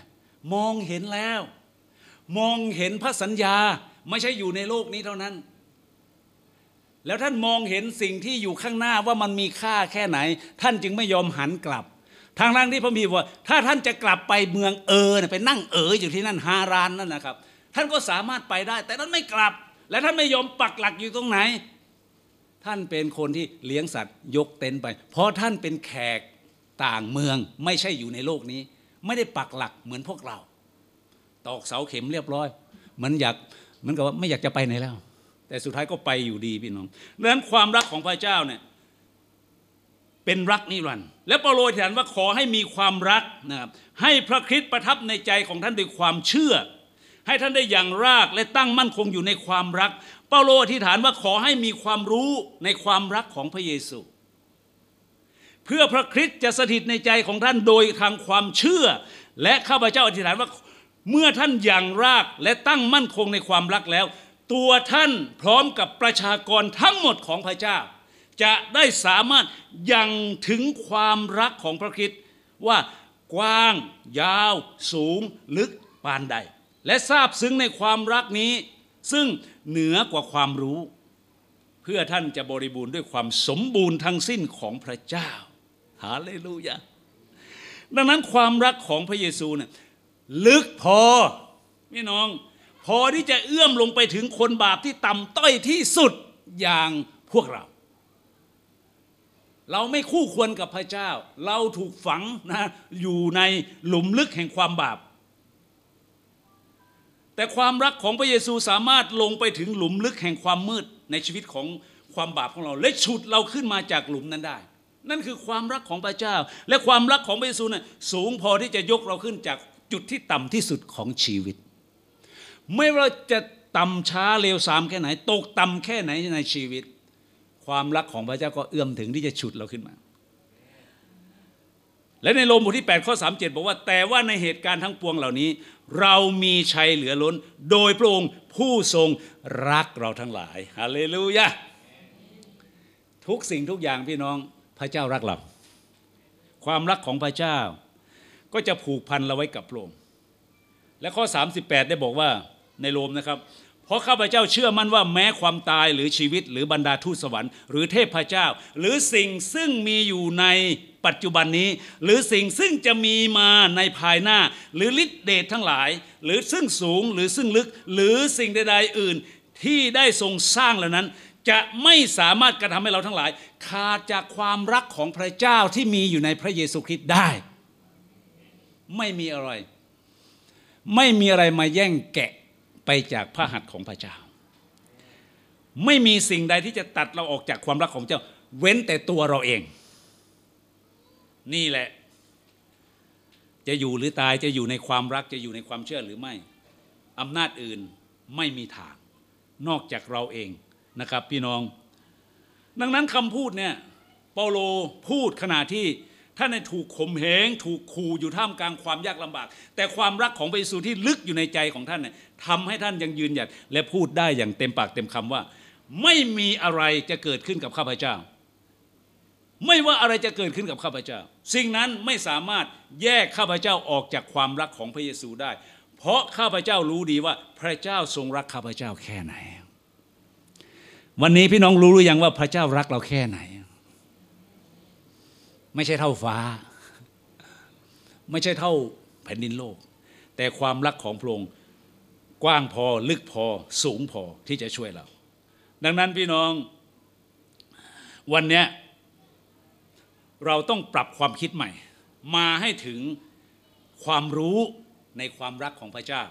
มองเห็นแล้ว มองเห็นพระสัญญาไม่ใช่อยู่ในโลกนี้เท่านั้น แล้วท่านมองเห็นสิ่งที่อยู่ข้างหน้าว่ามันมีค่าแค่ไหน ท่านจึงไม่ยอมหันกลับ ทางทางที่พระบีบอกว่า ถ้าท่านจะกลับไปเมืองเออไปนั่งเอออยู่ที่นั่นฮารานนั่นนะครับ ท่านก็สามารถไปได้ แต่ท่านไม่กลับ และท่านไม่ยอมปักหลักอยู่ตรงไหน ท่านเป็นคนที่เลี้ยงสัตว์ยกเต็นท์ไป เพราะท่านเป็นแขกต่างเมืองไม่ใช่อยู่ในโลกนี้ ไม่ได้ปักหลักเหมือนพวกเรา ตอกเสาเข็มเรียบร้อย มันอยากเหมือนกับว่าไม่อยากจะไปไหนแล้ว แต่สุดท้ายก็ไปอยู่ดีพี่น้องดังนั้นความรักของพระเจ้าเนี่ยเป็นรักนิรันดร์และเปโลอธิษฐานว่าขอให้มีความรักนะครับให้พระคริสต์ประทับในใจของท่านด้วยความเชื่อ ให้ท่านได้อย่างรากและตั้งมั่นคงอยู่ในความรัก เปาโลอธิษฐานว่าขอให้มีความรู้ในความรักของพระเยซู เพื่อพระคริสต์จะสถิตในใจของท่านโดยทางความเชื่อ และข้าพเจ้าอธิษฐานว่าเมื่อท่านอย่างรากและตั้งมั่นคงในความรักแล้ว ตัวท่านพร้อมกับประชากรทั้งหมดของพระเจ้า จะได้สามารถยังถึงความรักของพระคริสต์ว่ากว้าง ยาว สูง ลึกปานใด และทราบซึ้งในความรักนี้ ซึ่ง เหนือกว่าความรู้ เพื่อท่านจะบริบูรณ์ด้วยความสมบูรณ์ทั้งสิ้นของพระเจ้าฮาเลลูยาดังนั้นความรักของพระเยซูเนี่ยลึกพอพี่น้อง พอที่จะเอื้อมลงไปถึงคนบาปที่ต่ำต้อยที่สุดอย่างพวกเรา เราไม่คู่ควรกับพระเจ้า เราถูกฝังนะอยู่ในหลุมลึกแห่งความบาป แต่ความรักของพระเยซูสามารถลงไปถึงหลุมลึกแห่งความมืดในชีวิตของความบาปของเรา และฉุดเราขึ้นมาจากหลุมนั้นได้ นั่นคือความรักของพระเจ้า และความรักของพระเยซูน่ะสูงพอที่จะยกเราขึ้นจากจุดที่ต่ำที่สุดของชีวิต ไม่ว่าจะต่ำช้าเร็วสามแค่ไหน ตกต่ำแค่ไหนในชีวิต ความรักของพระเจ้าก็เอื้อมถึงที่จะฉุดเราขึ้นมา และในโรมบทที่8ข้อ37บอกว่า แต่ว่าในเหตุการณ์ทั้งปวงเหล่านี้ เรามีชัยเหลือล้น โดยพระองค์ผู้ทรงรักเราทั้งหลายฮาเลลูยาทุกสิ่งทุกอย่างพี่น้องพระเจ้ารักเราความรักของพระเจ้า ก็จะผูกพันเราไว้กับพระองค์และข้อ 38 ได้บอกว่าในโรมนะครับ เพราะข้าพเจ้าเชื่อมั่นว่าแม้ความตายหรือชีวิต หรือบรรดาทูตสวรรค์หรือเทพเจ้า หรือสิ่งซึ่งมีอยู่ใน ปัจจุบันนี้ หรือสิ่งซึ่งจะมีมาในภายหน้า หรือฤทธิเดชทั้งหลาย หรือซึ่งสูงหรือซึ่งลึก หรือสิ่งใดๆอื่น ที่ได้ทรงสร้างเหล่านั้น จะไม่สามารถกระทำให้เราทั้งหลาย ขาดจากความรักของพระเจ้าที่มีอยู่ในพระเยซูคริสต์ได้ ไม่มีอะไร ไม่มีอะไรมาแย่งแกะไปจากพระหัตถ์ของพระเจ้า ไม่มีสิ่งใดที่จะตัดเราออกจากความรักของเจ้า เว้นแต่ตัวเราเอง นี่แหละ จะอยู่หรือตายจะอยู่ในความรักจะอยู่ในความเชื่อหรือไม่อำนาจอื่นไม่มีทาง นอกจากเราเองนะครับ พี่น้อง ดังนั้นคำพูดเนี่ยเปาโลพูดขณะที่ท่านถูกข่มเหงถูกขู่อยู่ท่ามกลางความยากลำบาก แต่ความรักของพระเยซูที่ลึกอยู่ในใจของท่านเนี่ยทำให้ท่านยังยืนหยัดและพูดได้อย่างเต็มปากเต็มคำว่า ไม่มีอะไรจะเกิดขึ้นกับข้าพเจ้า ไม่ว่าอะไรจะเกิดขึ้นกับข้าพเจ้า สิ่งนั้นไม่สามารถแยกข้าพเจ้าออกจากความรักของพระเยซูได้ เพราะข้าพเจ้ารู้ดีว่าพระเจ้าทรงรักข้าพเจ้าแค่ไหน วันนี้พี่น้องรู้หรือยังว่าพระเจ้ารักเราแค่ไหน ไม่ใช่เท่าฟ้า ไม่ใช่เท่าแผ่นดินโลก แต่ความรักของพระองค์กว้างพอลึกพอสูงพอที่จะช่วยเรา ดังนั้นพี่น้องวันเนี้ย เราต้องปรับความคิดใหม่ มาให้ถึงความรู้ในความรักของพระเจ้า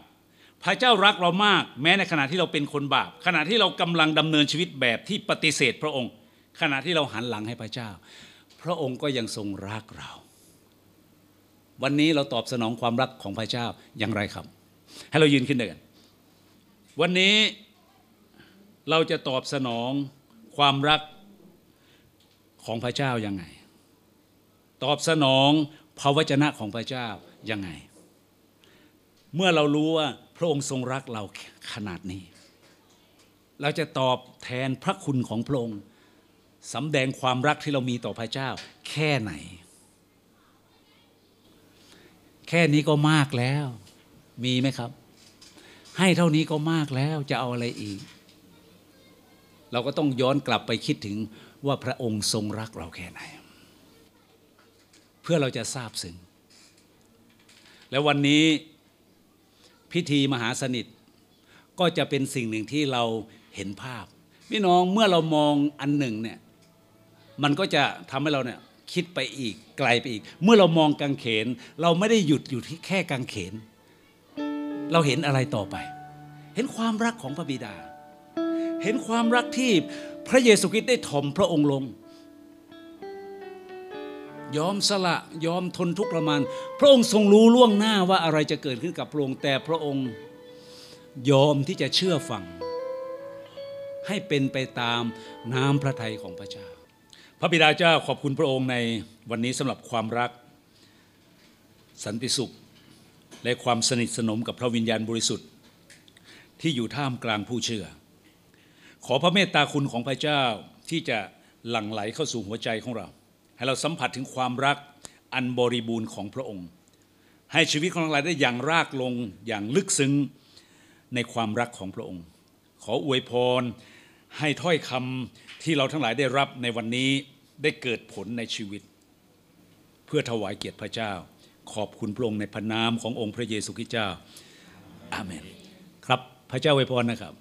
พระเจ้ารักเรามาก แม้ในขณะที่เราเป็นคนบาป ขณะที่เรากำลังดำเนินชีวิตแบบที่ปฏิเสธพระองค์ ขณะที่เราหันหลังให้พระเจ้า พระองค์ก็ยังทรงรักเรา วันนี้เราตอบสนองความรักของพระเจ้าอย่างไรครับ ให้เรายืนขึ้นเดินวันนี้เราจะตอบสนองความรักของพระเจ้ายังไง ตอบสนองพระวจนะของพระเจ้ายังไง เมื่อเรารู้ว่าพระองค์ทรงรักเราขนาดนี้ เราจะตอบแทนพระคุณของพระองค์สำแดงความรักที่เรามีต่อพระเจ้า แค่ไหน แค่นี้ก็มากแล้ว มีไหมครับ ให้เท่านี้ก็มากแล้วจะเอาอะไรอีก เราก็ต้องย้อนกลับไปคิดถึงว่าพระองค์ทรงรักเราแค่ไหน พื่อเราจะทราบซึ้งแล้ววันนี้พิธีมหาสนิท ก็จะเป็นสิ่งหนึ่งที่เราเห็นภาพพี่น้องเมื่อเรามองอันหนึ่งเนี่ยมันก็จะทำให้เราเนี่ยคิดไปอีกไกลไปอีก เมื่อเรามองกางเขน เราไม่ได้หยุดอยู่ที่แค่กางเขน เราเห็นอะไรต่อไป เห็นความรักของพระบิดา เห็นความรักที่พระเยซูคริสต์ได้ถ่อมพระองค์ลง ยอมสละยอมทนทุกข์ประมาณ พระองค์ทรงรู้ล่วงหน้าว่าอะไรจะเกิดขึ้นกับพระองค์แต่พระองค์ยอมที่จะเชื่อฟัง ให้เป็นไปตามน้ำพระทัยของพระเจ้า พระบิดาเจ้าขอบคุณพระองค์ในวันนี้สำหรับความรัก สันติสุข และความสนิทสนมกับพระวิญญาณบริสุทธิ์ ที่อยู่ท่ามกลางผู้เชื่อ ขอพระเมตตาคุณของพระเจ้าที่จะหลั่งไหลเข้าสู่หัวใจของเรา ให้เราสัมผัสถึงความรักอันบริบูรณ์ของพระองค์ ให้ชีวิตของเราได้อย่างรากลงอย่างลึกซึ้งในความรักของพระองค์ ขออวยพรให้ถ้อยคำที่เราทั้งหลายได้รับในวันนี้ได้เกิดผลในชีวิต เพื่อถวายเกียรติพระเจ้า ขอบคุณพระองค์ในพระนามขององค์พระเยซูคริสต์เจ้าอาเมน ครับพระเจ้าอวยพรนะครับ